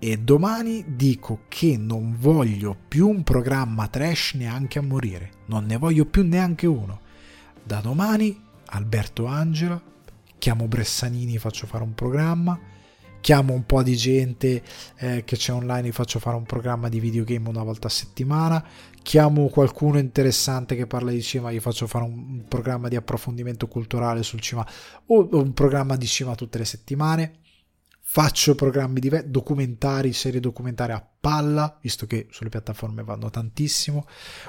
e domani dico che non voglio più un programma trash neanche a morire. Non ne voglio più neanche uno. Da domani Alberto Angela, chiamo Bressanini, faccio fare un programma chiamo un po' di gente eh, che c'è online, gli faccio fare un programma di videogame una volta a settimana, chiamo qualcuno interessante che parla di cinema, gli faccio fare un, programma di approfondimento culturale sul cinema o un programma di cinema tutte le settimane. Faccio programmi di documentari, serie documentari a palla, visto che sulle piattaforme vanno tantissimo.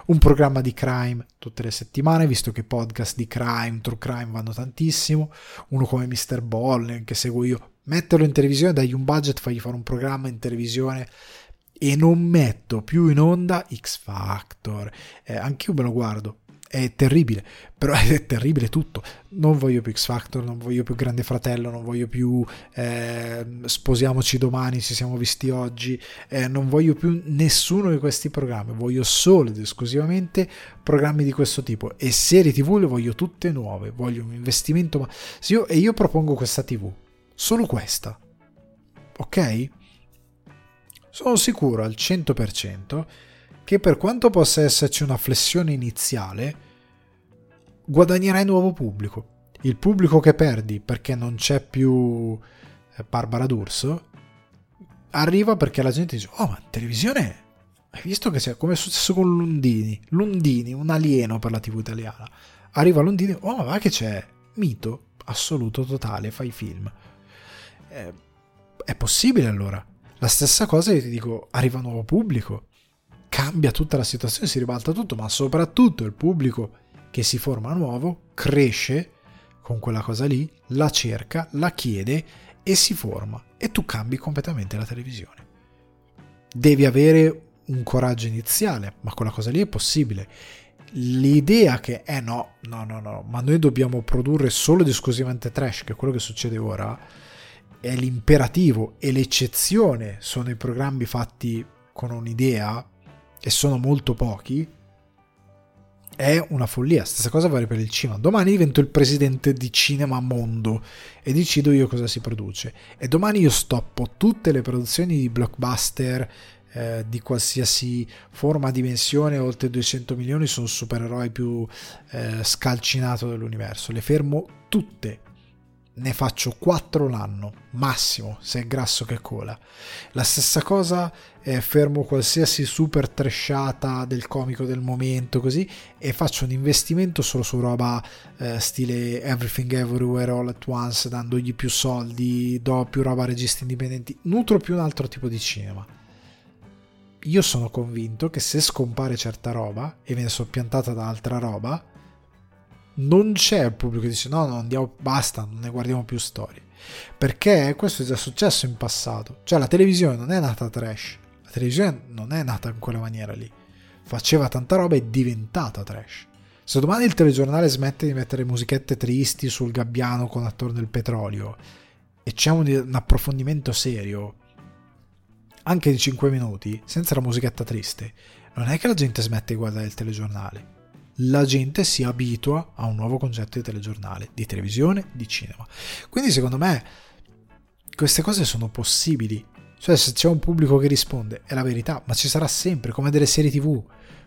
Un programma di crime tutte le settimane, visto che podcast di crime, true crime vanno tantissimo. Uno come Mr. Ball, che seguo io, metterlo in televisione, dagli un budget, fagli fare un programma in televisione e non metto più in onda X Factor. Eh, anche io me lo guardo. È terribile, però è terribile tutto. Non voglio più X Factor, non voglio più Grande Fratello, non voglio più eh, Sposiamoci domani, ci siamo visti oggi, eh, non voglio più nessuno di questi programmi, voglio solo ed esclusivamente programmi di questo tipo e serie TV le voglio tutte nuove, voglio un investimento. Ma... Io, e io propongo questa TV, Solo questa. Ok? Sono sicuro al 100% che per quanto possa esserci una flessione iniziale, guadagnerai nuovo pubblico. Il pubblico che perdi perché non c'è più eh, Barbara D'Urso arriva perché la gente dice: Oh, ma in televisione hai visto che c'è come è successo con Lundini? Lundini, un alieno per la TV italiana. Arriva Lundini, oh, ma va che c'è? Mito assoluto, totale, fai film. Eh, è possibile allora. La stessa cosa io ti dico, arriva nuovo pubblico, cambia tutta la situazione, si ribalta tutto, ma soprattutto il pubblico che si forma nuovo cresce con quella cosa lì, la cerca, la chiede e si forma e tu cambi completamente la televisione. Devi avere un coraggio iniziale, ma quella cosa lì è possibile. L'idea che, eh no, no, no, no, ma noi dobbiamo produrre solo ed esclusivamente trash, che è quello che succede ora, è l'imperativo e l'eccezione sono i programmi fatti con un'idea e sono molto pochi, è una follia. Stessa cosa vale per il cinema. Domani divento il presidente di Cinema Mondo e decido io cosa si produce. E domani io stoppo tutte le produzioni di blockbuster eh, di qualsiasi forma, dimensione, oltre 200 milioni, sono supereroi più eh, scalcinato dell'universo. Le fermo tutte ne faccio 4 l'anno, massimo, se è grasso che cola. La stessa cosa, eh, fermo qualsiasi super trashata del comico del momento, così, e faccio un investimento solo su roba eh, stile Everything Everywhere All At Once, dandogli più soldi, do più roba a registi indipendenti, nutro più un altro tipo di cinema. Io sono convinto che se scompare certa roba e viene soppiantata da altra roba, non c'è il pubblico che dice no, no, andiamo, basta, non ne guardiamo più storie. Perché questo è già successo in passato. Cioè la televisione non è nata trash, la televisione non è nata in quella maniera lì. Faceva tanta roba e è diventata trash. Se domani il telegiornale smette di mettere musichette tristi sul gabbiano con attorno il petrolio e c'è un, un approfondimento serio, anche di 5 minuti, senza la musichetta triste, non è che la gente smette di guardare il telegiornale la gente si abitua a un nuovo concetto di telegiornale, di televisione, di cinema. Quindi secondo me queste cose sono possibili. Cioè se c'è un pubblico che risponde è la verità, ma ci sarà sempre, come delle serie tv.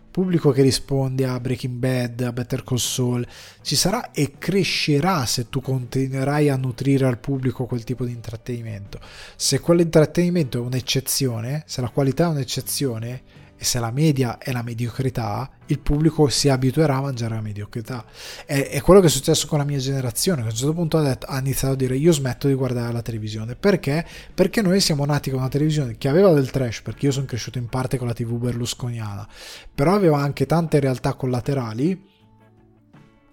Pubblico che risponde a Breaking Bad, a Better Call Saul, ci sarà e crescerà se tu continuerai a nutrire al pubblico quel tipo di intrattenimento. Se quell'intrattenimento è un'eccezione, se la qualità è un'eccezione, e se la media è la mediocrità, il pubblico si abituerà a mangiare la mediocrità. È, è quello che è successo con la mia generazione, che a un certo punto ha, detto, ha, iniziato a dire io smetto di guardare la televisione. Perché? Perché noi siamo nati con una televisione che aveva del trash, perché io sono cresciuto in parte con la TV berlusconiana, però aveva anche tante realtà collaterali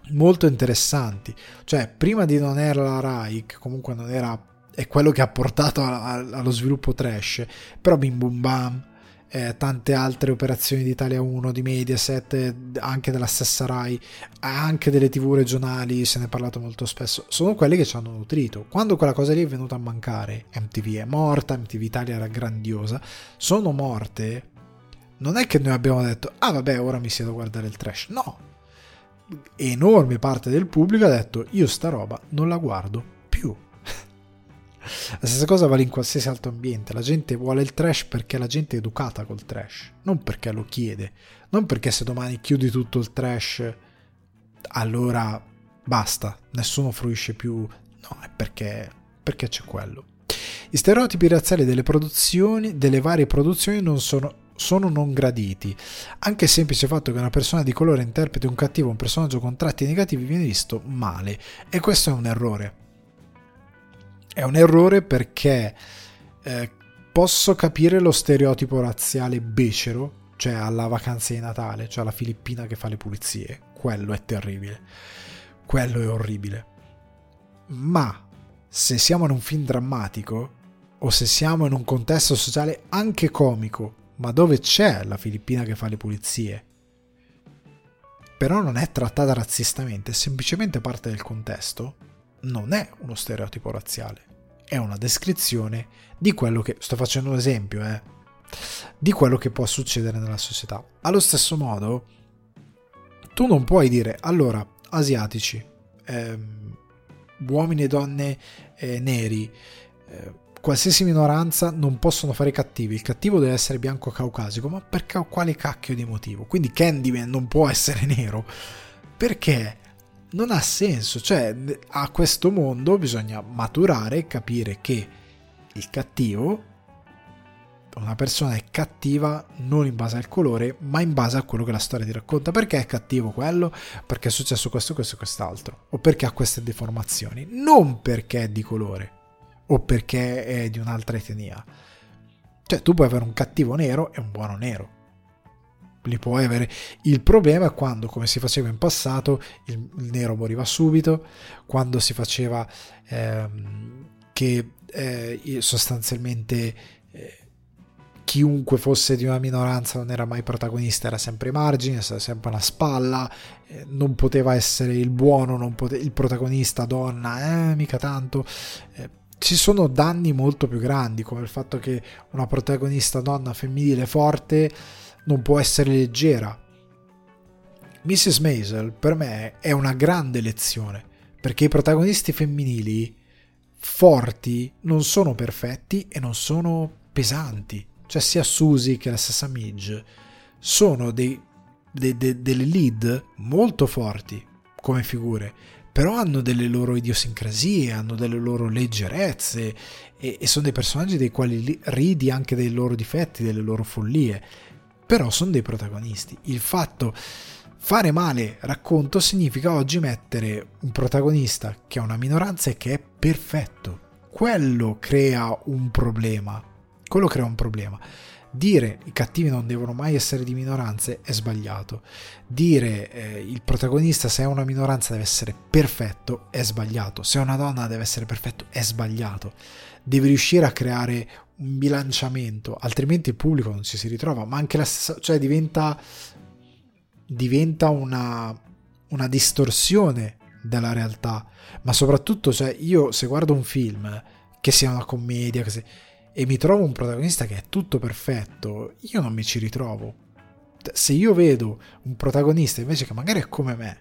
molto interessanti. Cioè, prima di non era la RAI, che comunque non era... è quello che ha portato allo sviluppo trash, però Bim Bum Bam eh, tante altre operazioni di Italia 1, di Mediaset, anche della stessa RAI, anche delle tv regionali, se ne è parlato molto spesso, sono quelli che ci hanno nutrito. Quando quella cosa lì è venuta a mancare, MTV è morta, MTV Italia era grandiosa, sono morte, non è che noi abbiamo detto, ah vabbè, ora mi siedo a guardare il trash, no. Enorme parte del pubblico ha detto, io sta roba non la guardo più la stessa cosa vale in qualsiasi altro ambiente. La gente vuole il trash perché la gente è educata col trash, non perché lo chiede. Non perché se domani chiudi tutto il trash, allora basta, nessuno fruisce più. No, è perché, perché c'è quello. I stereotipi razziali delle produzioni, delle varie produzioni, non sono sono non graditi. Anche il semplice fatto che una persona di colore interpreti un cattivo un personaggio con tratti negativi viene visto male e questo è un errore. È un errore perché eh, posso capire lo stereotipo razziale becero, cioè alla vacanza di Natale, cioè alla Filippina che fa le pulizie. Quello è terribile. Quello è orribile. Ma se siamo in un film drammatico o se siamo in un contesto sociale anche comico, ma dove c'è la Filippina che fa le pulizie, però non è trattata razzistamente, è semplicemente parte del contesto, non è uno stereotipo razziale, è una descrizione di quello che, sto facendo un esempio, eh, di quello che può succedere nella società. Allo stesso modo, tu non puoi dire, allora, asiatici, ehm, uomini e donne eh, neri, eh, qualsiasi minoranza non possono fare cattivi, il cattivo deve essere bianco caucasico, ma per quale cacchio di motivo? Quindi Candyman non può essere nero. Perché? Non ha senso, cioè a questo mondo bisogna maturare e capire che il cattivo, una persona è cattiva non in base al colore, ma in base a quello che la storia ti racconta. Perché è cattivo quello? Perché è successo questo, questo e quest'altro, o perché ha queste deformazioni, non perché è di colore. o perché è di un'altra etnia. Cioè, tu puoi avere un cattivo nero e un buono nero. Li puoi avere. Il problema è quando, come si faceva in passato, il, il nero moriva subito, quando si faceva ehm, che eh, sostanzialmente eh, chiunque fosse di una minoranza non era mai protagonista, era sempre margine, era sempre una spalla, eh, non poteva essere il buono, pote- il protagonista donna, eh, mica tanto. Eh, ci sono danni molto più grandi, come il fatto che una protagonista donna femminile forte non può essere leggera. Mrs. Maisel per me è una grande lezione, perché i protagonisti femminili forti non sono perfetti e non sono pesanti. Cioè sia Susie che la stessa Midge sono dei, de, de, delle lead molto forti come figure, però hanno delle loro idiosincrasie, hanno delle loro leggerezze e, e sono dei personaggi dei quali ridi anche dei loro difetti, delle loro follie, però sono dei protagonisti. Il fatto fare male racconto significa oggi mettere un protagonista che ha una minoranza e che è perfetto. Quello crea un problema. Quello crea un problema. Dire i cattivi non devono mai essere di minoranze è sbagliato. Dire eh, il protagonista se è una minoranza deve essere perfetto è sbagliato. Se è una donna deve essere perfetto è sbagliato. Devi riuscire a creare un bilanciamento, altrimenti il pubblico non ci si ritrova, ma anche la stessa, cioè diventa, diventa una, una distorsione della realtà. Ma soprattutto, cioè, io se guardo un film, che sia una commedia, che sia e mi trovo un protagonista che è tutto perfetto, io non mi ci ritrovo. Se io vedo un protagonista invece che magari è come me,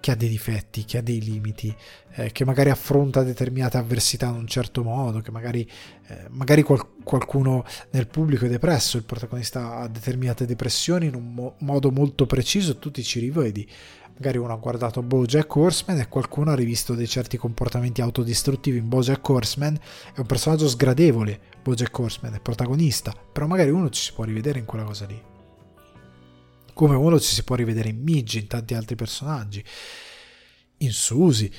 che ha dei difetti, che ha dei limiti, eh, che magari affronta determinate avversità in un certo modo, che magari, eh, magari qual- qualcuno nel pubblico è depresso, il protagonista ha determinate depressioni in un mo- modo molto preciso, tu ti ci rivedi. Magari uno ha guardato Bojack Horseman e qualcuno ha rivisto dei certi comportamenti autodistruttivi. In Bojack Horseman è un personaggio sgradevole Bojack Horseman è protagonista però magari uno ci si può rivedere in quella cosa lì come uno ci si può rivedere in Midge in tanti altri personaggi in Susie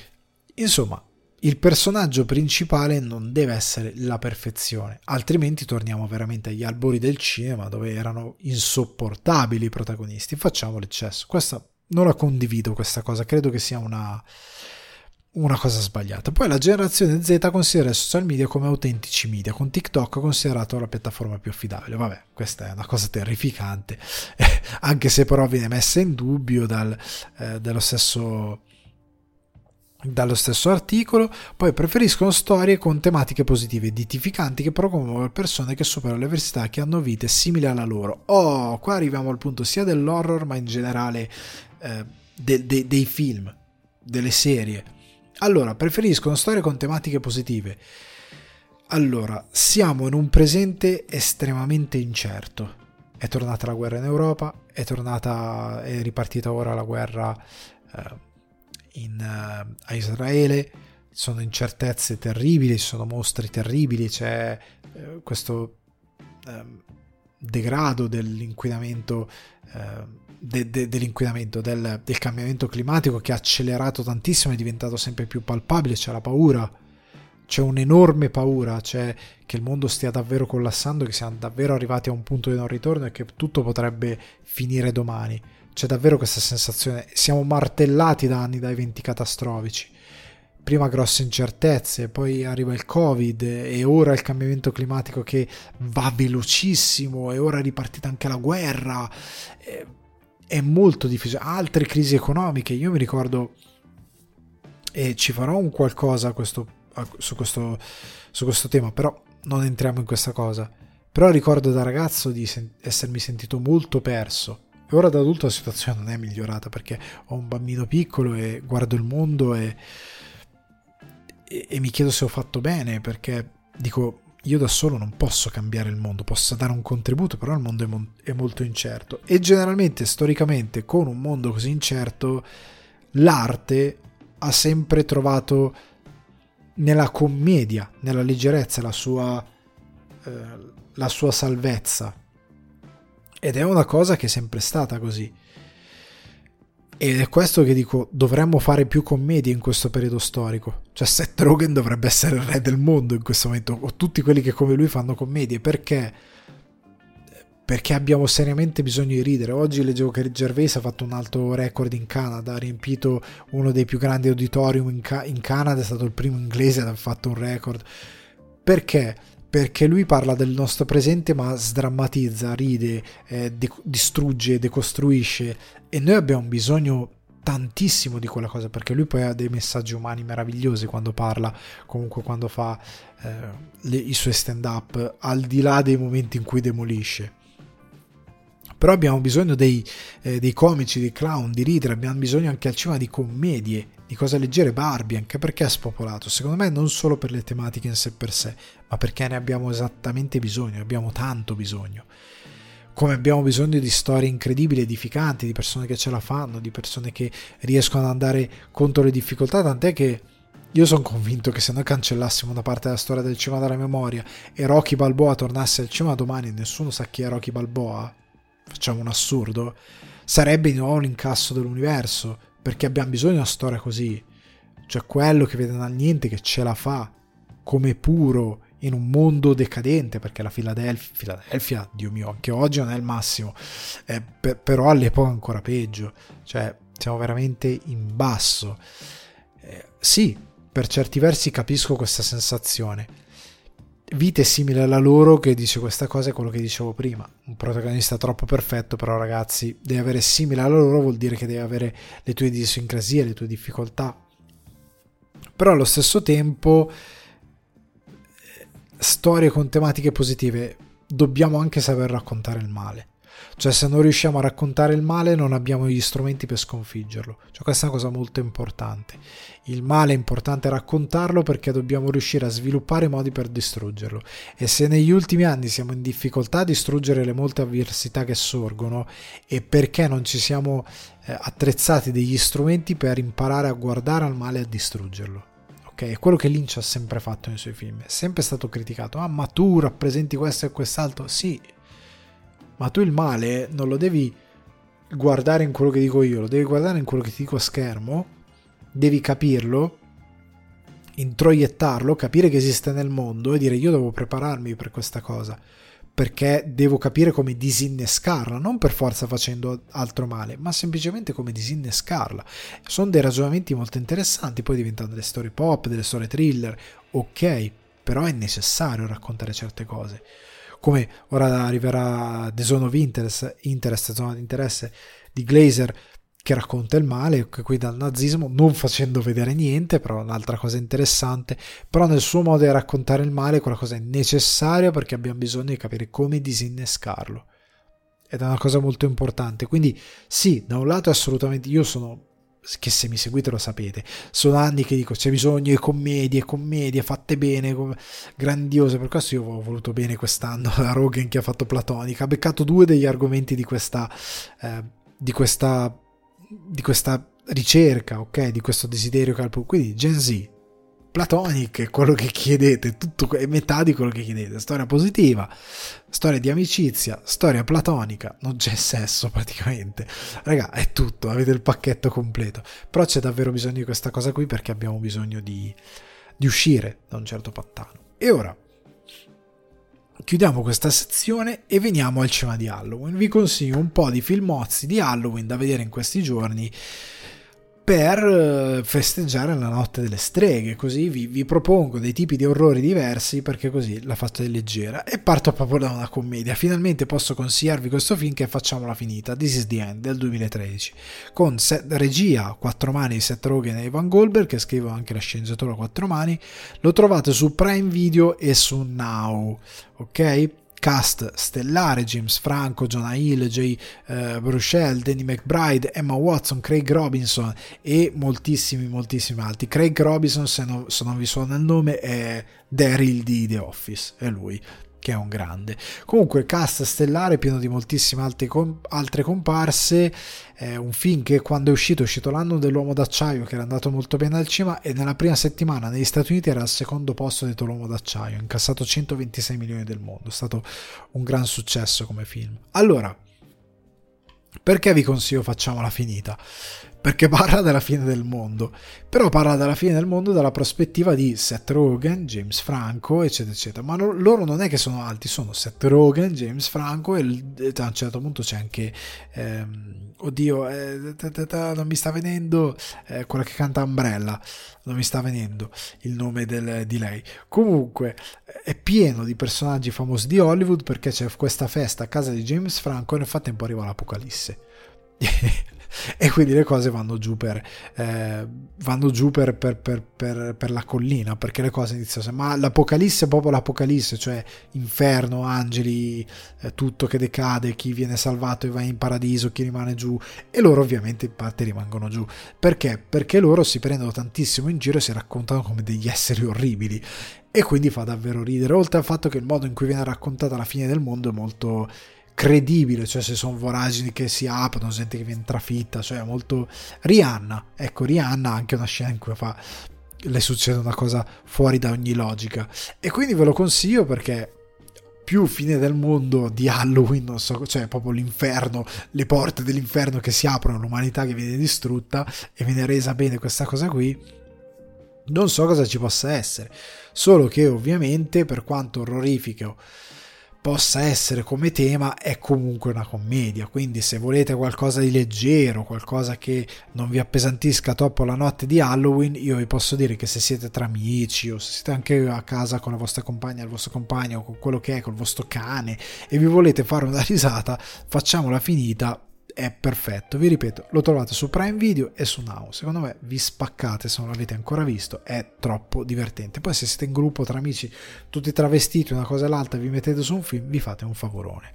insomma il personaggio principale non deve essere la perfezione, altrimenti torniamo veramente agli albori del cinema dove erano insopportabili i protagonisti. Facciamo l'eccesso. Questa non la condivido questa cosa, credo che sia una, una cosa sbagliata. Poi la generazione Z considera i social media come autentici media, con TikTok considerato la piattaforma più affidabile. Vabbè, questa è una cosa terrificante, anche se però viene messa in dubbio dal, eh, dello stesso dallo stesso articolo, poi preferiscono storie con tematiche positive ed edificanti che promuovono persone che superano le avversità che hanno vite simili alla loro. Oh, qua arriviamo al punto sia dell'horror ma in generale eh, de, de, dei film, delle serie. Allora, preferiscono storie con tematiche positive. Allora, siamo in un presente estremamente incerto. È tornata la guerra in Europa, è tornata, è ripartita ora la guerra eh, in, uh, a Israele, sono incertezze terribili, sono mostri terribili, c'è eh, questo eh, degrado dell'inquinamento eh, de, de, dell'inquinamento, del, del, cambiamento climatico che ha accelerato tantissimo, è diventato sempre più palpabile, c'è la paura, c'è un'enorme paura, c'è che il mondo stia davvero collassando, che siamo davvero arrivati a un punto di non ritorno e che tutto potrebbe finire domani. C'è davvero questa sensazione, siamo martellati da anni da eventi catastrofici. Prima grosse incertezze, poi arriva il Covid e ora il cambiamento climatico che va velocissimo e ora è ripartita anche la guerra è molto difficile. Altre crisi economiche, io mi ricordo, e ci farò un qualcosa questo, su, questo, su questo tema, però non entriamo in questa cosa. Però ricordo da ragazzo di sen- essermi sentito molto perso. E ora da adulto la situazione non è migliorata perché ho un bambino piccolo e guardo il mondo e, e, e mi chiedo se ho fatto bene perché dico io da solo non posso cambiare il mondo, posso dare un contributo, però il mondo è, mo- è, molto incerto. E generalmente, storicamente, con un mondo così incerto, l'arte ha sempre trovato nella commedia, nella leggerezza, la sua, eh, la sua salvezza. Ed è una cosa che è sempre stata così. Ed è questo che dico, dovremmo fare più commedie in questo periodo storico. Cioè Seth Rogen dovrebbe essere il re del mondo in questo momento, o tutti quelli che come lui fanno commedie, perché? Perché abbiamo seriamente bisogno di ridere. Oggi leggevo che Gervais ha fatto un alto record in Canada, ha riempito uno dei più grandi auditorium in, Ca- in Canada, è stato il primo inglese ad aver fatto un record. Perché? Perché lui parla del nostro presente ma sdrammatizza, ride, eh, de- distrugge, decostruisce e noi abbiamo bisogno tantissimo di quella cosa perché lui poi ha dei messaggi umani meravigliosi quando parla, comunque quando fa eh, le, i suoi stand up, al di là dei momenti in cui demolisce. Però abbiamo bisogno dei, eh, dei comici, dei clown, di ridere, abbiamo bisogno anche al cinema di commedie, di cose leggere Barbie, anche perché è spopolato. Secondo me non solo per le tematiche in sé per sé, ma perché ne abbiamo esattamente bisogno, abbiamo tanto bisogno. Come abbiamo bisogno di storie incredibili, edificanti, di persone che ce la fanno, di persone che riescono ad andare contro le difficoltà, tant'è che io sono convinto che se noi cancellassimo una parte della storia del cinema dalla memoria e Rocky Balboa tornasse al cinema domani e nessuno sa chi è Rocky Balboa, facciamo un assurdo, sarebbe di nuovo l'incasso dell'universo perché abbiamo bisogno di una storia così. Cioè quello che vede dal niente che ce la fa come puro in un mondo decadente, perché la Filadelfia, Filadelfia Dio mio, anche oggi non è il massimo, eh, per, però all'epoca ancora peggio, cioè siamo veramente in basso. Eh, sì, per certi versi capisco questa sensazione, vite simile alla loro che dice questa cosa è quello che dicevo prima. Un protagonista troppo perfetto però ragazzi deve avere simile alla loro vuol dire che deve avere le tue idiosincrasie le tue difficoltà. Però allo stesso tempo storie con tematiche positive dobbiamo anche saper raccontare il male cioè se non riusciamo a raccontare il male non abbiamo gli strumenti per sconfiggerlo. Cioè questa è una cosa molto importante. Il male è importante raccontarlo perché dobbiamo riuscire a sviluppare modi per distruggerlo. E se negli ultimi anni siamo in difficoltà a distruggere le molte avversità che sorgono è perché non ci siamo eh, attrezzati degli strumenti per imparare a guardare al male e a distruggerlo. È quello che Lynch ha sempre fatto nei suoi film, è sempre stato criticato. Ah, ma tu rappresenti questo e quest'altro? Sì, ma tu il male non lo devi guardare in quello che dico io, lo devi guardare in quello che ti dico a schermo, devi capirlo, introiettarlo, capire che esiste nel mondo e dire io devo prepararmi per questa cosa, perché devo capire come disinnescarla, non per forza facendo altro male, ma semplicemente come disinnescarla. Sono dei ragionamenti molto interessanti, poi diventano delle storie pop, delle storie thriller, ok, però è necessario raccontare certe cose come ora arriverà The Zone of Interest, Interest zona di interesse di Glazer che racconta il male, che qui dal nazismo, non facendo vedere niente, però un'altra cosa interessante, però nel suo modo di raccontare il male quella cosa è necessaria perché abbiamo bisogno di capire come disinnescarlo. Ed è una cosa molto importante. Quindi sì, da un lato assolutamente io sono che se mi seguite lo sapete, sono anni che dico c'è bisogno di commedie, commedie fatte bene, grandiose, per questo io ho voluto bene quest'anno la Rogan che ha fatto Platonica, ha beccato due degli argomenti di questa, eh, di questa, di questa ricerca, ok, di questo desiderio calpo, quindi Gen Z, Platonic è quello che chiedete, tutto, è metà di quello che chiedete. Storia positiva, storia di amicizia, storia platonica, non c'è sesso praticamente. Raga, è tutto, avete il pacchetto completo. Però c'è davvero bisogno di questa cosa qui perché abbiamo bisogno di, di uscire da un certo pattano. E ora chiudiamo questa sezione e veniamo al cinema di Halloween. Vi consiglio un po' di filmozzi di Halloween da vedere in questi giorni per eh, festeggiare la notte delle streghe. Così vi, vi, propongo dei tipi di orrori diversi perché così la faccio leggera. E parto proprio da una commedia. Finalmente posso consigliarvi questo film che facciamola finita. This is the End del 2013. Con set, regia quattro mani di Seth Rogen e Ivan Goldberg, che scrivono anche la sceneggiatura quattro mani. Lo trovate su Prime Video e su Now. Ok? Cast stellare James Franco, Jonah Hill, Jay uh, Bruchel, Danny McBride, Emma Watson, Craig Robinson e moltissimi moltissimi altri. Craig Robinson se, no, se non vi suona il nome è Daryl di The Office, è lui che è un grande. Comunque, cast stellare pieno di moltissime altre, com- altre comparse. È un film che quando è uscito, è uscito l'anno dell'uomo d'acciaio, che era andato molto bene al cinema, e nella prima settimana negli Stati Uniti era al secondo posto dietro l'uomo d'acciaio, incassato 126 milioni del mondo. È stato un gran successo come film. Allora, perché vi consiglio facciamola finita? Perché parla della fine del mondo, però parla della fine del mondo dalla prospettiva di Seth Rogen, James Franco, eccetera, eccetera. Ma loro non è che sono alti, sono Seth Rogen, James Franco e a un certo punto c'è anche, ehm, oddio, eh, ta, ta, ta, non mi sta venendo, eh, quella che canta Umbrella, non mi sta venendo il nome del, di lei. Comunque è pieno di personaggi famosi di Hollywood perché c'è questa festa a casa di James Franco e nel frattempo arriva l'apocalisse. e quindi le cose vanno giù per, eh, vanno giù per, per, per, per, la collina perché le cose iniziano ma l'apocalisse è proprio l'apocalisse cioè inferno, angeli eh, tutto che decade, chi viene salvato e va in paradiso, chi rimane giù e loro ovviamente in parte rimangono giù perché? Perché loro si prendono tantissimo in giro e si raccontano come degli esseri orribili e quindi fa davvero ridere oltre al fatto che il modo in cui viene raccontata la fine del mondo è molto credibile, cioè se sono voragini che si aprono, gente che viene trafitta, cioè molto... Rihanna, ecco Rihanna ha anche una scena in cui fa le succede una cosa fuori da ogni logica e quindi ve lo consiglio perché più fine del mondo di Halloween, non so, cioè proprio l'inferno, le porte dell'inferno che si aprono, l'umanità che viene distrutta e viene resa bene questa cosa qui. Non so cosa ci possa essere, solo che ovviamente per quanto orrorifico possa essere come tema è comunque una commedia. Quindi se volete qualcosa di leggero qualcosa che non vi appesantisca troppo la notte di Halloween io vi posso dire che se siete tra amici o se siete anche a casa con la vostra compagna il vostro compagno con quello che è col vostro cane e vi volete fare una risata facciamola finita è perfetto. Vi ripeto, lo trovate su Prime Video e su Now. Secondo me vi spaccate se non l'avete ancora visto, è troppo divertente. Poi se siete in gruppo tra amici, tutti travestiti, una cosa e l'altra, vi mettete su un film, vi fate un favorone.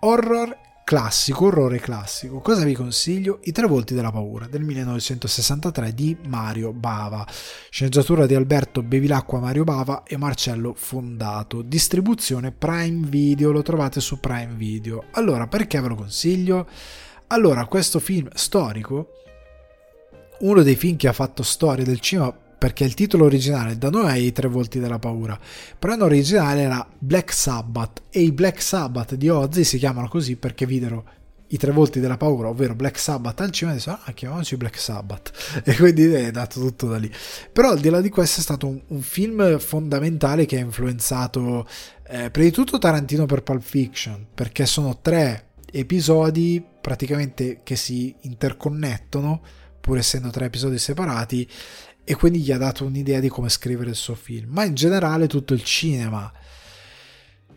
Horror classico, orrore classico. Cosa vi consiglio? I tre volti della paura del 1963 di Mario Bava. Sceneggiatura di Alberto Bevilacqua Mario Bava e Marcello Fondato. Distribuzione Prime Video, lo trovate su Prime Video. Allora, perché ve lo consiglio? Allora, questo film storico, uno dei film che ha fatto storia del cinema perché il titolo originale da noi è I tre volti della paura, però in originale era Black Sabbath e i Black Sabbath di Ozzy si chiamano così perché videro i tre volti della paura, ovvero Black Sabbath al cinema, e dissero, ah, chiamiamoci Black Sabbath. E quindi è dato tutto da lì. Però al di là di questo è stato un, un film fondamentale che ha influenzato, eh, prima di tutto Tarantino per Pulp Fiction, perché sono tre episodi praticamente che si interconnettono, pur essendo tre episodi separati, e quindi gli ha dato un'idea di come scrivere il suo film, ma in generale tutto il cinema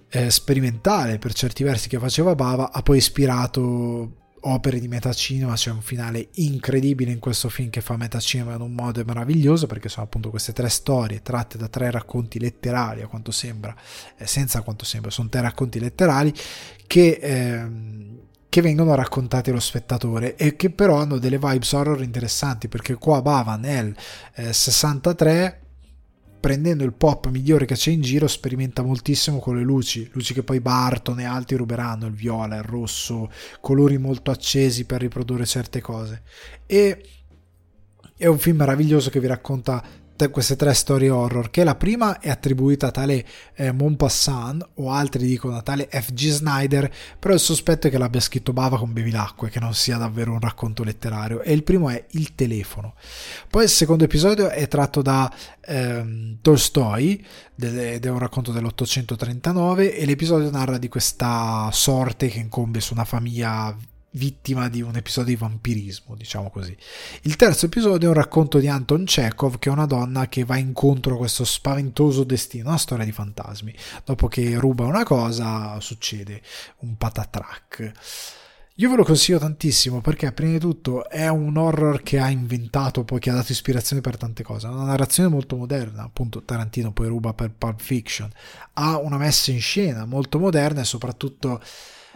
eh, sperimentale per certi versi che faceva Bava ha poi ispirato opere di metacinema, c'è un finale incredibile in questo film che fa metacinema in un modo meraviglioso perché sono appunto queste tre storie tratte da tre racconti letterari a quanto sembra, eh, senza quanto sembra, sono tre racconti letterari che eh, che vengono raccontati allo spettatore e che però hanno delle vibes horror interessanti perché qua Bava nel eh, 63 prendendo il pop migliore che c'è in giro sperimenta moltissimo con le luci. Luci che poi Barton e altri ruberanno il viola, il rosso colori molto accesi per riprodurre certe cose. E è un film meraviglioso che vi racconta queste tre storie horror che la prima è attribuita a tale eh, Montpassant o altri dicono a tale F.G. Snyder però il sospetto è che l'abbia scritto Bava con Bevilacqua e che non sia davvero un racconto letterario e il primo è Il telefono poi il secondo episodio è tratto da ehm, Tolstoi ed è un racconto dell'839 e l'episodio narra di questa sorte che incombe su una famiglia vittima di un episodio di vampirismo, diciamo così. Il terzo episodio è un racconto di Anton Chekhov, che è una donna che va incontro a questo spaventoso destino, una storia di fantasmi. Dopo che ruba una cosa, succede un patatrack. Io ve lo consiglio tantissimo perché, prima di tutto, è un horror che ha inventato, poi che ha dato ispirazione per tante cose. Ha una narrazione molto moderna, appunto, Tarantino poi ruba per Pulp Fiction. Ha una messa in scena molto moderna e soprattutto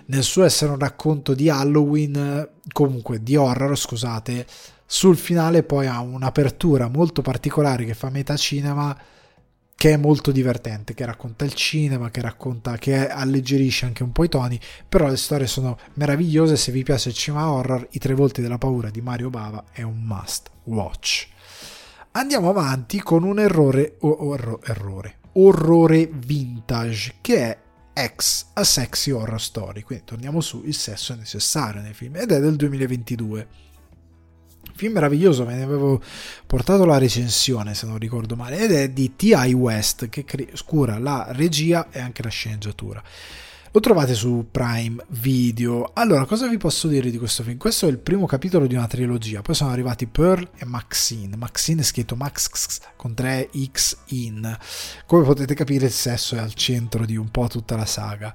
nel suo essere un racconto di Halloween, comunque di horror, scusate, sul finale poi ha un'apertura molto particolare che fa metà cinema che è molto divertente, che racconta il cinema, che racconta, che alleggerisce anche un po' i toni, però le storie sono meravigliose, se vi piace il cinema horror, I tre volti della paura di Mario Bava è un must watch. Andiamo avanti con un errore, or, errore, orrore vintage, che è X A Sexy Horror Story. Quindi torniamo su, il sesso è necessario nei film ed è del 2022. film meraviglioso, me ne avevo portato la recensione se non ricordo male, ed è di T.I. West che cura la regia e anche la sceneggiatura. Lo trovate su Prime Video. Allora, cosa vi posso dire di questo film? Questo è il primo capitolo di una trilogia. Poi sono arrivati Pearl e Maxine. Maxine è scritto Max con 3X in. Come potete capire, il sesso è al centro di un po' tutta la saga.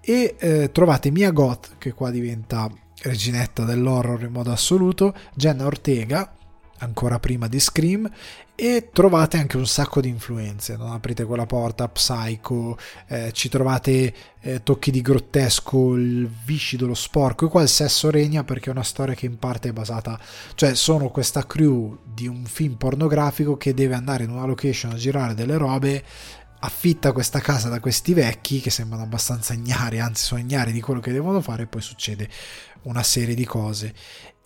E eh, trovate Mia Goth, che qua diventa reginetta dell'horror in modo assoluto, Jenna Ortega, ancora prima di Scream, e trovate anche un sacco di influenze. Non aprite quella porta, Psycho, eh, ci trovate eh, tocchi di grottesco, il viscido, lo sporco, e qua il sesso regna perché è una storia che in parte è basata, cioè sono questa crew di un film pornografico che deve andare in una location a girare delle robe affitta questa casa da questi vecchi che sembrano abbastanza ignari, anzi sono ignari di quello che devono fare e poi succede una serie di cose.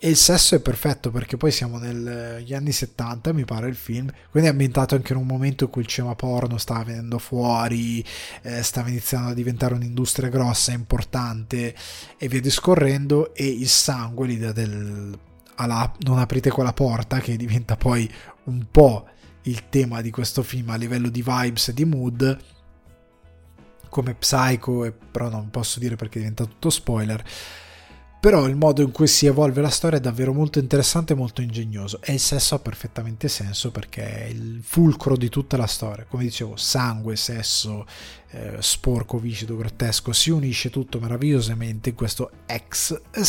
E il sesso è perfetto perché poi siamo negli anni 70, mi pare il film, quindi è ambientato anche in un momento in cui il cinema porno stava venendo fuori, eh, stava iniziando a diventare un'industria grossa, importante e via discorrendo e il sangue, l'idea del alla, non aprite quella porta che diventa poi un po' il tema di questo film a livello di vibes e di mood come Psycho, però non posso dire perché diventa tutto spoiler però il modo in cui si evolve la storia è davvero molto interessante e molto ingegnoso. E il sesso ha perfettamente senso perché è il fulcro di tutta la storia. Come dicevo sangue, sesso eh, sporco, viscido, grottesco si unisce tutto meravigliosamente in questo ex e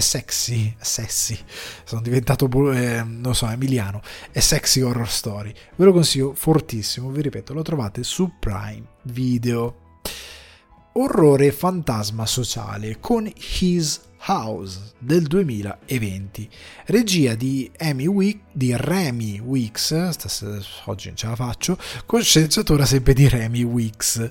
sexy sexy sono diventato eh, non so emiliano è sexy horror story. Ve lo consiglio fortissimo vi ripeto lo trovate su Prime Video orrore fantasma sociale con His House del 2020, regia di, Wick, di Remy Wicks, oggi non ce la faccio, con sceneggiatura sempre di Remy Wicks.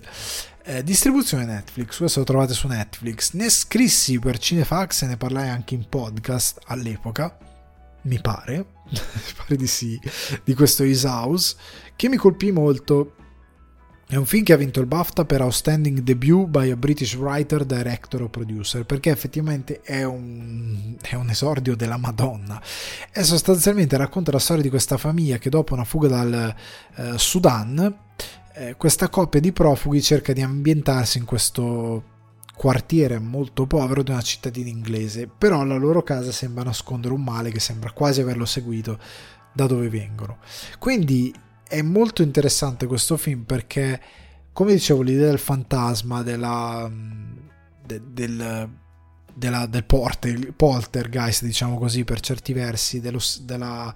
Eh, distribuzione Netflix, questo lo trovate su Netflix. Ne scrissi per Cinefax e ne parlai anche in podcast all'epoca, mi pare, pare di sì, di questo Is House, che mi colpì molto è un film che ha vinto il BAFTA per Outstanding Debut by a British Writer, Director o Producer, perché effettivamente è un, è un, esordio della Madonna. E sostanzialmente racconta la storia di questa famiglia che dopo una fuga dal eh, Sudan, eh, questa coppia di profughi cerca di ambientarsi in questo quartiere molto povero di una cittadina inglese, però la loro casa sembra nascondere un male che sembra quasi averlo seguito da dove vengono. Quindi è molto interessante questo film perché, come dicevo, l'idea del fantasma, della, de, del, della, del porter, poltergeist, diciamo così, per certi versi, dello, della,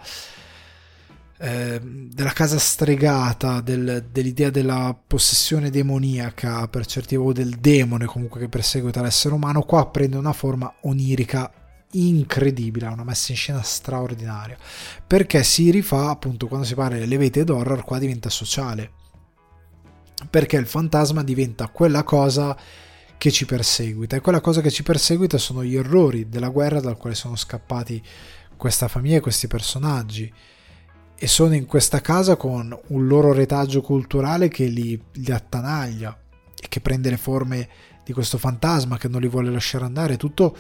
eh, della casa stregata, del, dell'idea della possessione demoniaca, per certi o del demone comunque che perseguita l'essere umano, qua prende una forma onirica incredibile, ha una messa in scena straordinaria, perché si rifà appunto quando si parla delle vete d'horror, qua diventa sociale, perché il fantasma diventa quella cosa che ci perseguita. E quella cosa che ci perseguita sono gli errori della guerra dal quale sono scappati questa famiglia e questi personaggi. E sono in questa casa con un loro retaggio culturale che li, li attanaglia e che prende le forme di questo fantasma che non li vuole lasciare andare. Tutto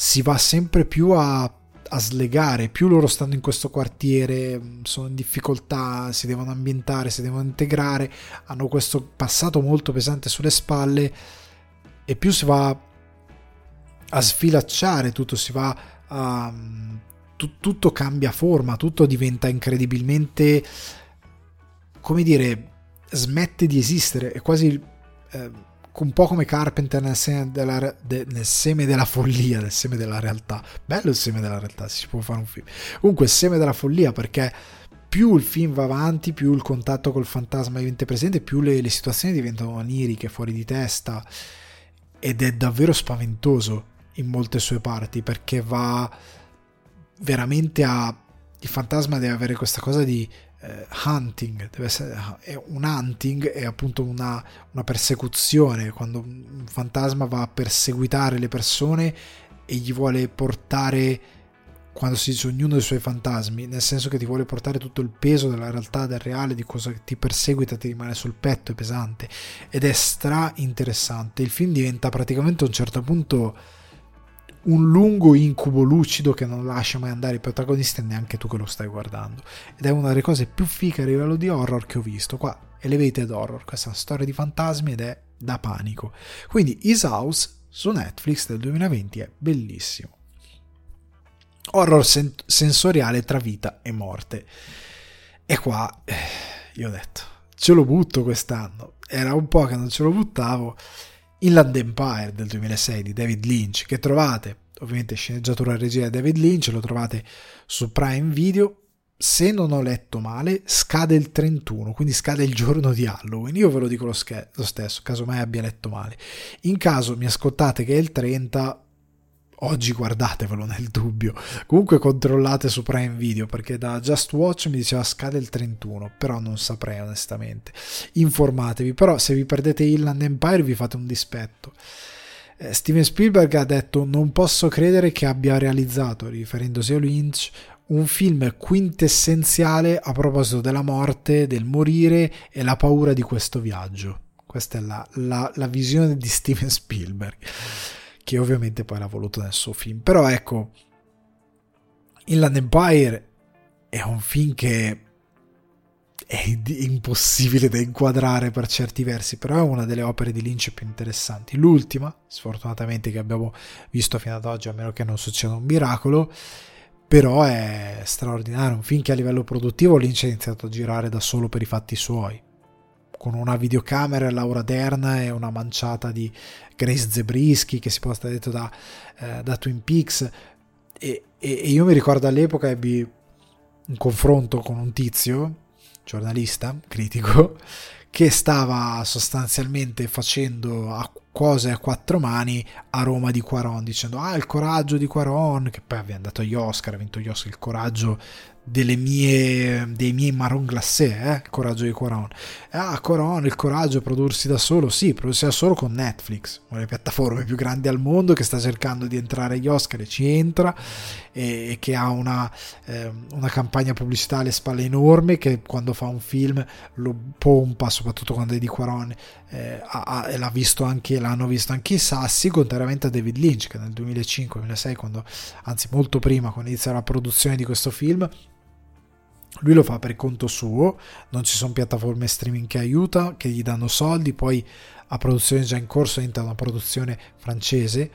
si va sempre più a, a slegare, più loro stanno in questo quartiere, sono in difficoltà, si devono ambientare, si devono integrare, hanno questo passato molto pesante sulle spalle e più si va a sfilacciare tutto, si va a... tutto cambia forma, tutto diventa incredibilmente, come dire, smette di esistere, è quasi... Eh, un po' come Carpenter nel seme, della, de, nel seme della follia, nel seme della realtà. Bello il seme della realtà, si può fare un film. Comunque il seme della follia perché più il film va avanti, più il contatto col fantasma diventa presente, più le, le situazioni diventano oniriche, fuori di testa ed è davvero spaventoso in molte sue parti perché va veramente a... Il fantasma deve avere questa cosa di hunting, deve essere un hunting è appunto una, una, persecuzione, quando un fantasma va a perseguitare le persone e gli vuole portare, quando si dice ognuno dei suoi fantasmi, nel senso che ti vuole portare tutto il peso della realtà, del reale, di cosa ti perseguita, ti rimane sul petto, è pesante ed è stra interessante. Il film diventa praticamente a un certo punto un lungo incubo lucido che non lascia mai andare i protagonisti e neanche tu che lo stai guardando. Ed è una delle cose più fiche a livello di horror che ho visto. Qua, Elevated Horror, questa è una storia di fantasmi ed è da panico. Quindi His House su Netflix del 2020 è bellissimo. Horror sen- sensoriale tra vita e morte. E qua, eh, io ho detto, ce lo butto quest'anno. Era un po' che non ce lo buttavo Inland Empire del 2006 di David Lynch, che trovate, ovviamente sceneggiatura e regia di David Lynch, lo trovate su Prime Video. Se non ho letto male, scade il 31, quindi scade il giorno di Halloween. Io ve lo dico lo, sch- lo stesso, caso mai abbia letto male. In caso mi ascoltate che è il 30, oggi guardatevelo nel dubbio. Comunque controllate su Prime Video perché da Just Watch mi diceva scade il 31, però non saprei onestamente. Informatevi, però se vi perdete Inland Empire vi fate un dispetto. Eh, Steven Spielberg ha detto non posso credere che abbia realizzato, riferendosi a Lynch, un film quintessenziale a proposito della morte, del morire e la paura di questo viaggio. Questa è la, la, la visione di Steven Spielberg che ovviamente poi l'ha voluto nel suo film. Però ecco, Inland Empire è un film che è impossibile da inquadrare per certi versi, però è una delle opere di Lynch più interessanti. L'ultima, sfortunatamente, che abbiamo visto fino ad oggi, a meno che non succeda un miracolo, però è straordinario. Un film che a livello produttivo Lynch ha iniziato a girare da solo per i fatti suoi con una videocamera Laura Dern e una manciata di Grace Zebrischi che si posta detto da, eh, da Twin Peaks. E, e, e, io mi ricordo all'epoca ebbi un confronto con un tizio giornalista, critico che stava sostanzialmente facendo cose a quattro mani a Roma di Quaron dicendo ah il coraggio di Quaron che poi aveva dato gli Oscar ha vinto gli Oscar il coraggio mie, dei miei marron glacé, eh? il coraggio di Coron. Ah, Coron, il coraggio di prodursi da solo, sì, prodursi da solo con Netflix, una delle piattaforme più grandi al mondo che sta cercando di entrare agli Oscar e ci entra e, e che ha una, eh, una, campagna pubblicitaria alle spalle enorme che quando fa un film lo pompa, soprattutto quando è di Quaron, eh, e l'ha visto anche, l'hanno visto anche i Sassi, contrariamente a David Lynch che nel 2005-2006, quando, anzi molto prima, quando inizia la produzione di questo film, lui lo fa per conto suo, non ci sono piattaforme streaming che aiuta, che gli danno soldi, poi a produzione già in corso entra una produzione francese,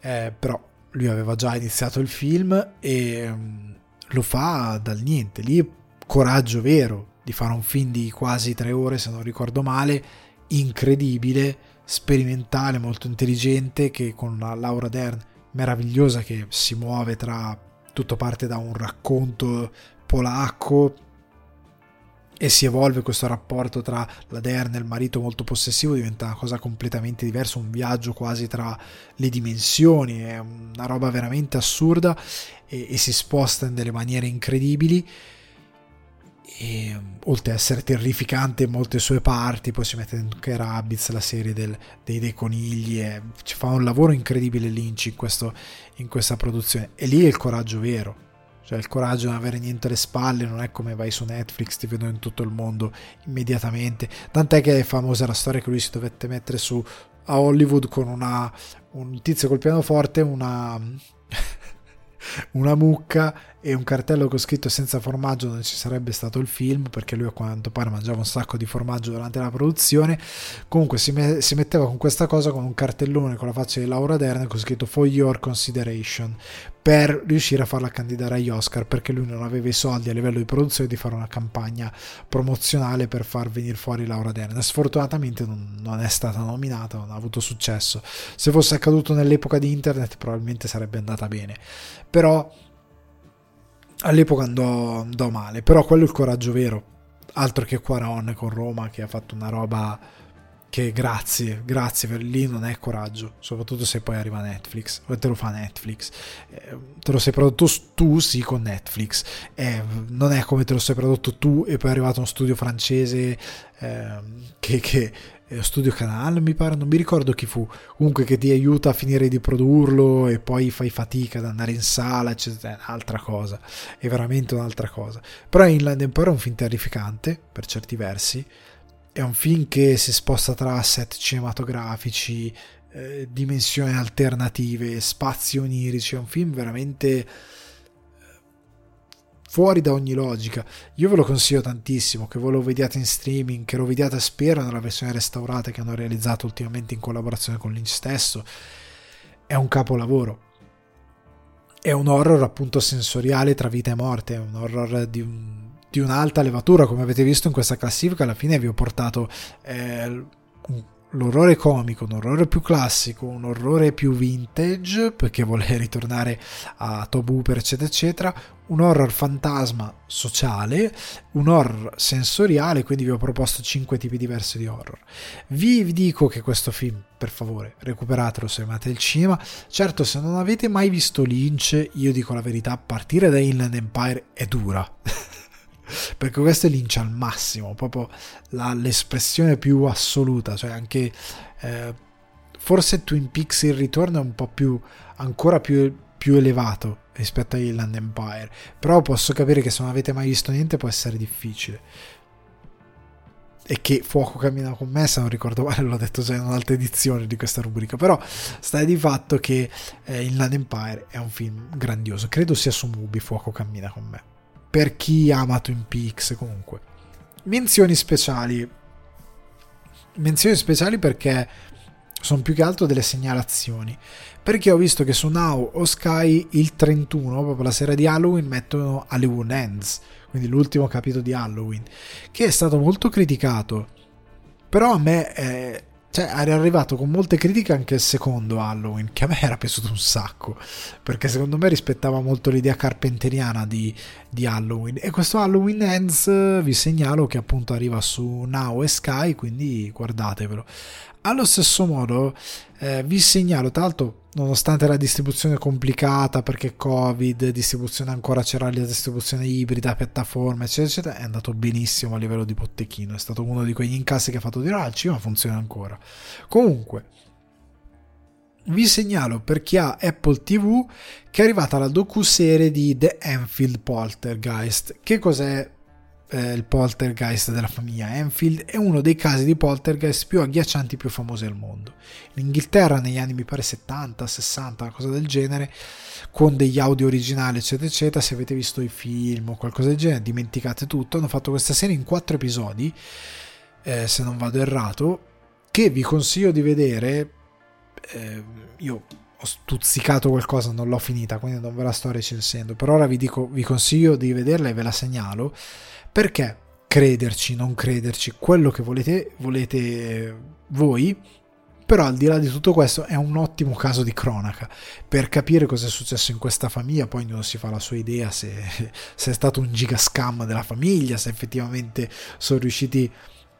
eh, però lui aveva già iniziato il film e um, lo fa dal niente, lì coraggio vero di fare un film di quasi tre ore se non ricordo male, incredibile, sperimentale, molto intelligente, che con una Laura Dern meravigliosa che si muove tra tutto parte da un racconto polacco e si evolve questo rapporto tra la Dern e il marito molto possessivo, diventa una cosa completamente diversa, un viaggio quasi tra le dimensioni, è una roba veramente assurda e, e si sposta in delle maniere incredibili. E, oltre ad essere terrificante in molte sue parti, poi si mette anche Rabbids, la serie del, dei, dei, conigli, e ci fa un lavoro incredibile Lynch in, questo, in questa produzione. E lì è il coraggio vero, cioè il coraggio di non avere niente alle spalle, non è come vai su Netflix, ti vedono in tutto il mondo immediatamente. Tant'è che è famosa la storia che lui si dovette mettere su a Hollywood con una, un tizio col pianoforte, una, una mucca e un cartello con scritto senza formaggio non ci sarebbe stato il film perché lui a quanto pare mangiava un sacco di formaggio durante la produzione comunque si, me- si metteva con questa cosa con un cartellone con la faccia di Laura Dern con scritto for your consideration per riuscire a farla candidare agli Oscar perché lui non aveva i soldi a livello di produzione di fare una campagna promozionale per far venire fuori Laura Dern. Sfortunatamente non, non, è stata nominata, non ha avuto successo. Se fosse accaduto nell'epoca di internet probabilmente sarebbe andata bene. Però all'epoca andò, andò male, però quello è il coraggio vero. Altro che Quaron con Roma che ha fatto una roba che grazie, grazie per lì non è coraggio, soprattutto se poi arriva Netflix, o te lo fa Netflix, eh, te lo sei prodotto tu sì con Netflix, eh, non è come te lo sei prodotto tu e poi è arrivato uno studio francese eh, che, che studio canale mi pare, non mi ricordo chi fu, comunque che ti aiuta a finire di produrlo e poi fai fatica ad andare in sala, eccetera, è un'altra cosa, è veramente un'altra cosa. Però Inland Empire è un film terrificante per certi versi, è un film che si sposta tra asset cinematografici, eh, dimensioni alternative, spazi onirici, è un film veramente eh, fuori da ogni logica. Io ve lo consiglio tantissimo, che voi lo vediate in streaming, che lo vediate spero nella versione restaurata che hanno realizzato ultimamente in collaborazione con Lynch stesso. È un capolavoro. È un horror appunto sensoriale tra vita e morte, è un horror di, un, di un'alta levatura, come avete visto in questa classifica, alla fine vi ho portato eh, un l'orrore comico, un orrore più classico, un orrore più vintage, perché vuole ritornare a Tob Hooper, eccetera, eccetera, un horror fantasma sociale, un horror sensoriale, quindi vi ho proposto 5 tipi diversi di horror. Vi dico che questo film, per favore, recuperatelo se amate il cinema. Certo, se non avete mai visto Lynch, io dico la verità, partire da Inland Empire è dura. perché questo è Lynch al massimo, proprio la, l'espressione più assoluta, cioè anche eh, forse Twin Peaks il ritorno è un po' più ancora più, più elevato rispetto a Inland Empire, però posso capire che se non avete mai visto niente può essere difficile. E che Fuoco cammina con me, se non ricordo male, l'ho detto già in un'altra edizione di questa rubrica. Però stai di fatto che eh, Inland Empire è un film grandioso. Credo sia su Mubi Fuoco cammina con me per chi ama Twin Peaks comunque. Menzioni speciali. Menzioni speciali perché sono più che altro delle segnalazioni. Perché ho visto che su Now o Sky il 31, proprio la sera di Halloween, mettono Halloween Ends, quindi l'ultimo capitolo di Halloween, che è stato molto criticato. Però a me è, cioè, era arrivato con molte critiche anche il secondo Halloween, che a me era piaciuto un sacco, perché secondo me rispettava molto l'idea carpenteriana di, di Halloween. E questo Halloween Ends vi segnalo che appunto arriva su Now e Sky, quindi guardatevelo. Allo stesso modo eh, vi segnalo, tra l'altro nonostante la distribuzione complicata perché Covid, distribuzione ancora c'era la distribuzione ibrida, piattaforme eccetera eccetera, è andato benissimo a livello di botteghino, è stato uno di quegli incassi che ha fatto dire ah il cinema funziona ancora. Comunque vi segnalo per chi ha Apple TV che è arrivata la docu-serie di The Enfield Poltergeist. Che cos'è eh, il poltergeist della famiglia Enfield è uno dei casi di poltergeist più agghiaccianti e più famosi al mondo. In Inghilterra negli anni mi pare 70, 60, cosa del genere, con degli audio originali eccetera eccetera, se avete visto i film o qualcosa del genere dimenticate tutto, hanno fatto questa serie in quattro episodi, eh, se non vado errato, che vi consiglio di vedere, eh, io ho stuzzicato qualcosa, non l'ho finita, quindi non ve la sto recensendo. Per ora vi dico, vi consiglio di vederla e ve la segnalo perché crederci, non crederci, quello che volete, volete voi, però al di là di tutto questo è un ottimo caso di cronaca per capire cosa è successo in questa famiglia, poi ognuno si fa la sua idea se, se è stato un giga scam della famiglia, se effettivamente sono riusciti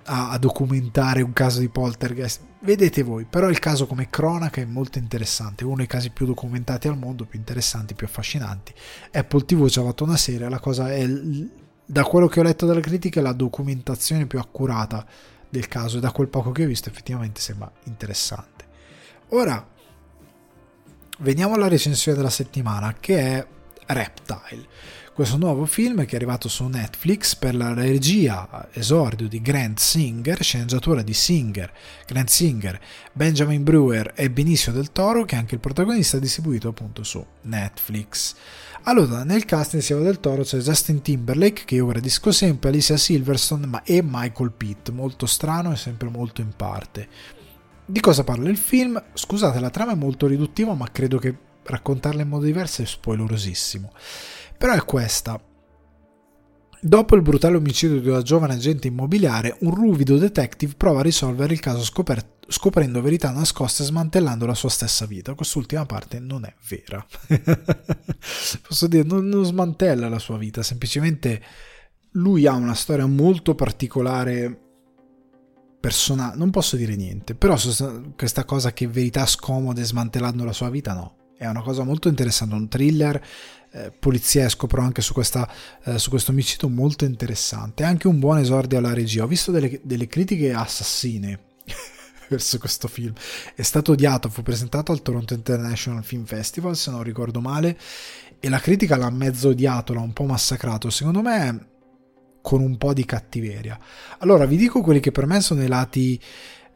a, a, documentare un caso di poltergeist. Vedete voi, però il caso come cronaca è molto interessante, uno dei casi più documentati al mondo, più interessanti, più affascinanti. Apple TV ci ha fatto una serie, la cosa è da quello che ho letto dalle critiche, la documentazione più accurata del caso e da quel poco che ho visto effettivamente sembra interessante. Ora, veniamo alla recensione della settimana che è Reptile, questo nuovo film che è arrivato su Netflix per la regia esordio di Grant Singer, sceneggiatura di Singer, Grant Singer, Benjamin Brewer e Benicio del Toro che è anche il protagonista distribuito appunto su Netflix. Allora, nel cast insieme del Toro c'è Justin Timberlake, che io gradisco sempre, Alicia Silverstone ma e Michael Pitt, molto strano e sempre molto in parte. Di cosa parla il film? Scusate, la trama è molto riduttiva, ma credo che raccontarla in modo diverso è spoilerosissimo. Però è questa. Dopo il brutale omicidio di una giovane agente immobiliare, un ruvido detective prova a risolvere il caso scoperto scoprendo verità nascoste e smantellando la sua stessa vita. Quest'ultima parte non è vera. Posso dire, non, non smantella la sua vita, semplicemente lui ha una storia molto particolare personale, non posso dire niente, però questa cosa che verità scomode smantellando la sua vita no, è una cosa molto interessante, un thriller eh, poliziesco però anche su, questa, eh, su questo omicidio molto interessante, anche un buon esordio alla regia, ho visto delle, delle critiche assassine verso questo film. È stato odiato, fu presentato al Toronto International Film Festival, se non ricordo male, e la critica l'ha mezzo odiato, l'ha un po' massacrato. Secondo me con un po' di cattiveria. Allora, vi dico quelli che per me sono i lati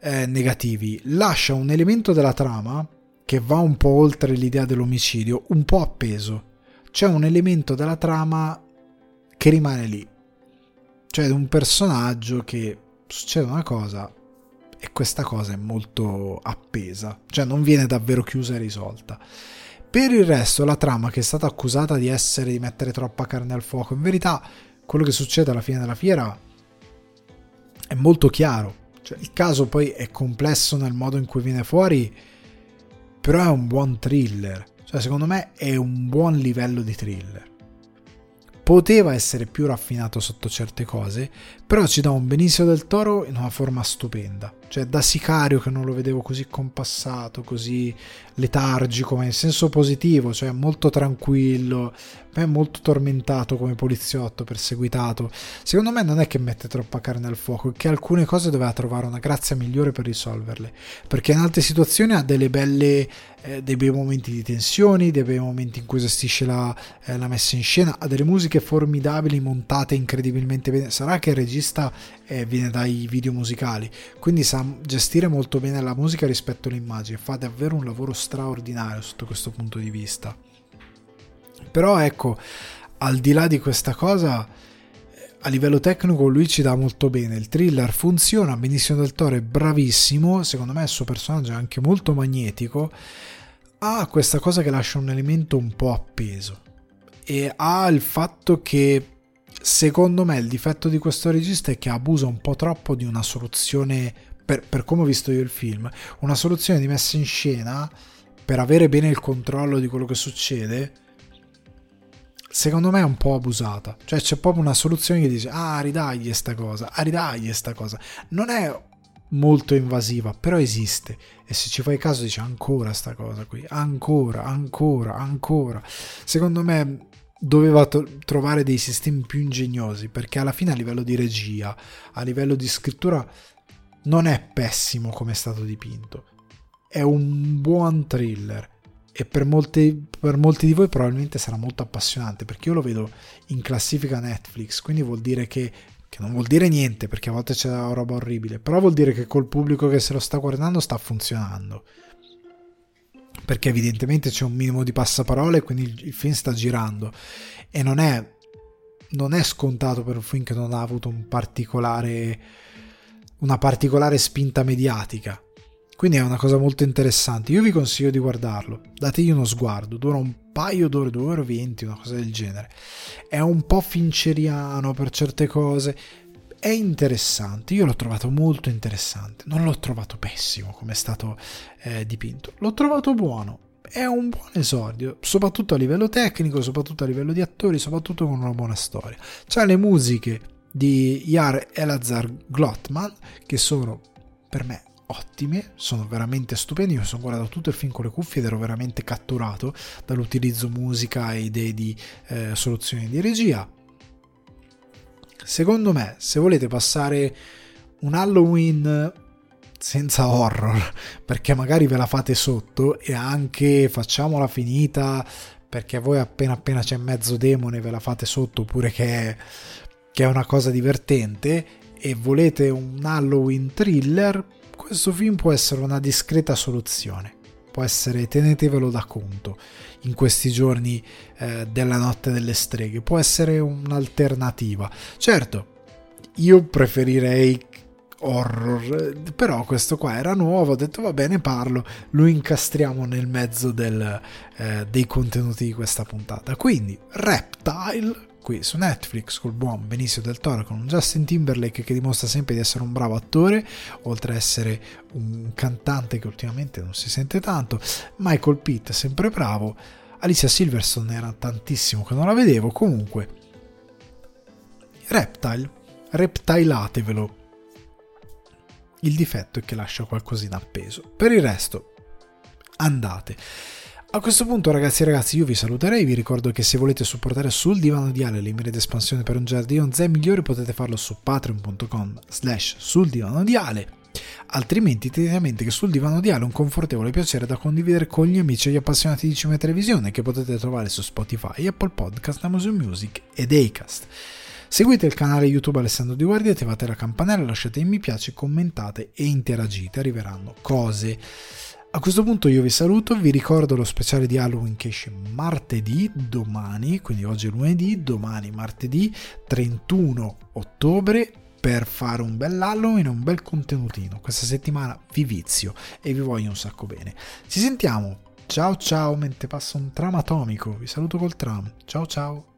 eh, negativi. Lascia un elemento della trama che va un po' oltre l'idea dell'omicidio, un po' appeso. C'è un elemento della trama che rimane lì. Cioè un personaggio che succede una cosa e questa cosa è molto appesa, cioè non viene davvero chiusa e risolta. Per il resto, la trama che è stata accusata di essere di mettere troppa carne al fuoco, in verità quello che succede alla fine della fiera è molto chiaro. Cioè, il caso poi è complesso nel modo in cui viene fuori, però è un buon thriller. Cioè, secondo me è un buon livello di thriller poteva essere più raffinato sotto certe cose, però ci dà un Benicio del Toro in una forma stupenda. Cioè, da sicario che non lo vedevo così compassato, così letargico, ma in senso positivo, cioè molto tranquillo, è molto tormentato come poliziotto, perseguitato. Secondo me non è che mette troppa carne al fuoco, che alcune cose doveva trovare una grazia migliore per risolverle. Perché in altre situazioni ha belle, eh, dei bei momenti di tensioni, dei bei momenti in cui gestisce la, eh, la messa in scena, ha delle musiche formidabili, montate incredibilmente bene. Sarà che il regista eh, viene dai video musicali, quindi gestire molto bene la musica rispetto all'immagine, fa davvero un lavoro straordinario sotto questo punto di vista. Però ecco, al di là di questa cosa, a livello tecnico lui ci dà molto bene, il thriller funziona, benissimo del Toro è bravissimo, secondo me il suo personaggio è anche molto magnetico, ha questa cosa che lascia un elemento un po' appeso e ha il fatto che secondo me il difetto di questo regista è che abusa un po' troppo di una soluzione, per, per come ho visto io il film, una soluzione di messa in scena per avere bene il controllo di quello che succede secondo me è un po' abusata. Cioè c'è proprio una soluzione che dice, ah, ridagli sta cosa, ah, ridagli sta cosa. Non è molto invasiva, però esiste. E se ci fai caso dici ancora sta cosa qui, ancora, ancora, ancora. Secondo me doveva to- trovare dei sistemi più ingegnosi, perché alla fine a livello di regia, a livello di scrittura, non è pessimo come è stato dipinto. È un buon thriller e per molti, per molti di voi probabilmente sarà molto appassionante perché io lo vedo in classifica Netflix, quindi vuol dire che, che non vuol dire niente perché a volte c'è roba orribile, però vuol dire che col pubblico che se lo sta guardando sta funzionando. Perché evidentemente c'è un minimo di passaparole, quindi il, il film sta girando e non è, non è scontato per un film che non ha avuto un particolare, una particolare spinta mediatica quindi è una cosa molto interessante. Io vi consiglio di guardarlo. Dategli uno sguardo. Dura un paio d'ore, 2 ore 20, una cosa del genere. È un po' finceriano per certe cose. È interessante. Io l'ho trovato molto interessante. Non l'ho trovato pessimo come è stato eh, dipinto. L'ho trovato buono. È un buon esordio, soprattutto a livello tecnico, soprattutto a livello di attori, soprattutto con una buona storia. C'ha le musiche di Yar Elazar Glotman che sono per me ottime, sono veramente stupendi. Io sono guardato tutto il film con le cuffie ed ero veramente catturato dall'utilizzo musica e idee di eh, soluzioni di regia. Secondo me, se volete passare un Halloween senza horror, perché magari ve la fate sotto e anche facciamola finita perché voi appena appena c'è mezzo demone ve la fate sotto oppure che che è una cosa divertente e volete un Halloween thriller questo film può essere una discreta soluzione, può essere, tenetevelo da conto, in questi giorni eh, della notte delle streghe, può essere un'alternativa. Certo, io preferirei horror, però questo qua era nuovo, ho detto va bene parlo, lo incastriamo nel mezzo del, eh, dei contenuti di questa puntata. Quindi Reptile qui su Netflix col buon Benicio del Toro con Justin Timberlake che dimostra sempre di essere un bravo attore oltre ad essere un cantante che ultimamente non si sente tanto. Michael Pitt sempre bravo. Alicia Silverstone era tantissimo che non la vedevo. Comunque Reptile reptilatevelo. Il difetto è che lascia qualcosina appeso. Per il resto andate a questo punto ragazzi e ragazzi io vi saluterei, vi ricordo che se volete supportare sul divano di Ale l'Emilia d'espansione per un giardino zen migliore potete farlo su patreon.com slash sul divano di Ale altrimenti tenete a mente che sul divano di Ale è un confortevole piacere da condividere con gli amici e gli appassionati di cinema e televisione che potete trovare su Spotify, Apple Podcast, Amazon Music ed Acast. Seguite il canale YouTube Alessandro Di Guardia, attivate la campanella, lasciate un mi piace, commentate e interagite, arriveranno cose. A questo punto io vi saluto, vi ricordo lo speciale di Halloween che esce martedì, domani, quindi oggi è lunedì, domani martedì 31 ottobre per fare un bel Halloween un bel contenutino. Questa settimana vi vizio e vi voglio un sacco bene. Ci sentiamo. Ciao ciao, mentre passa un tram atomico. Vi saluto col tram. Ciao ciao.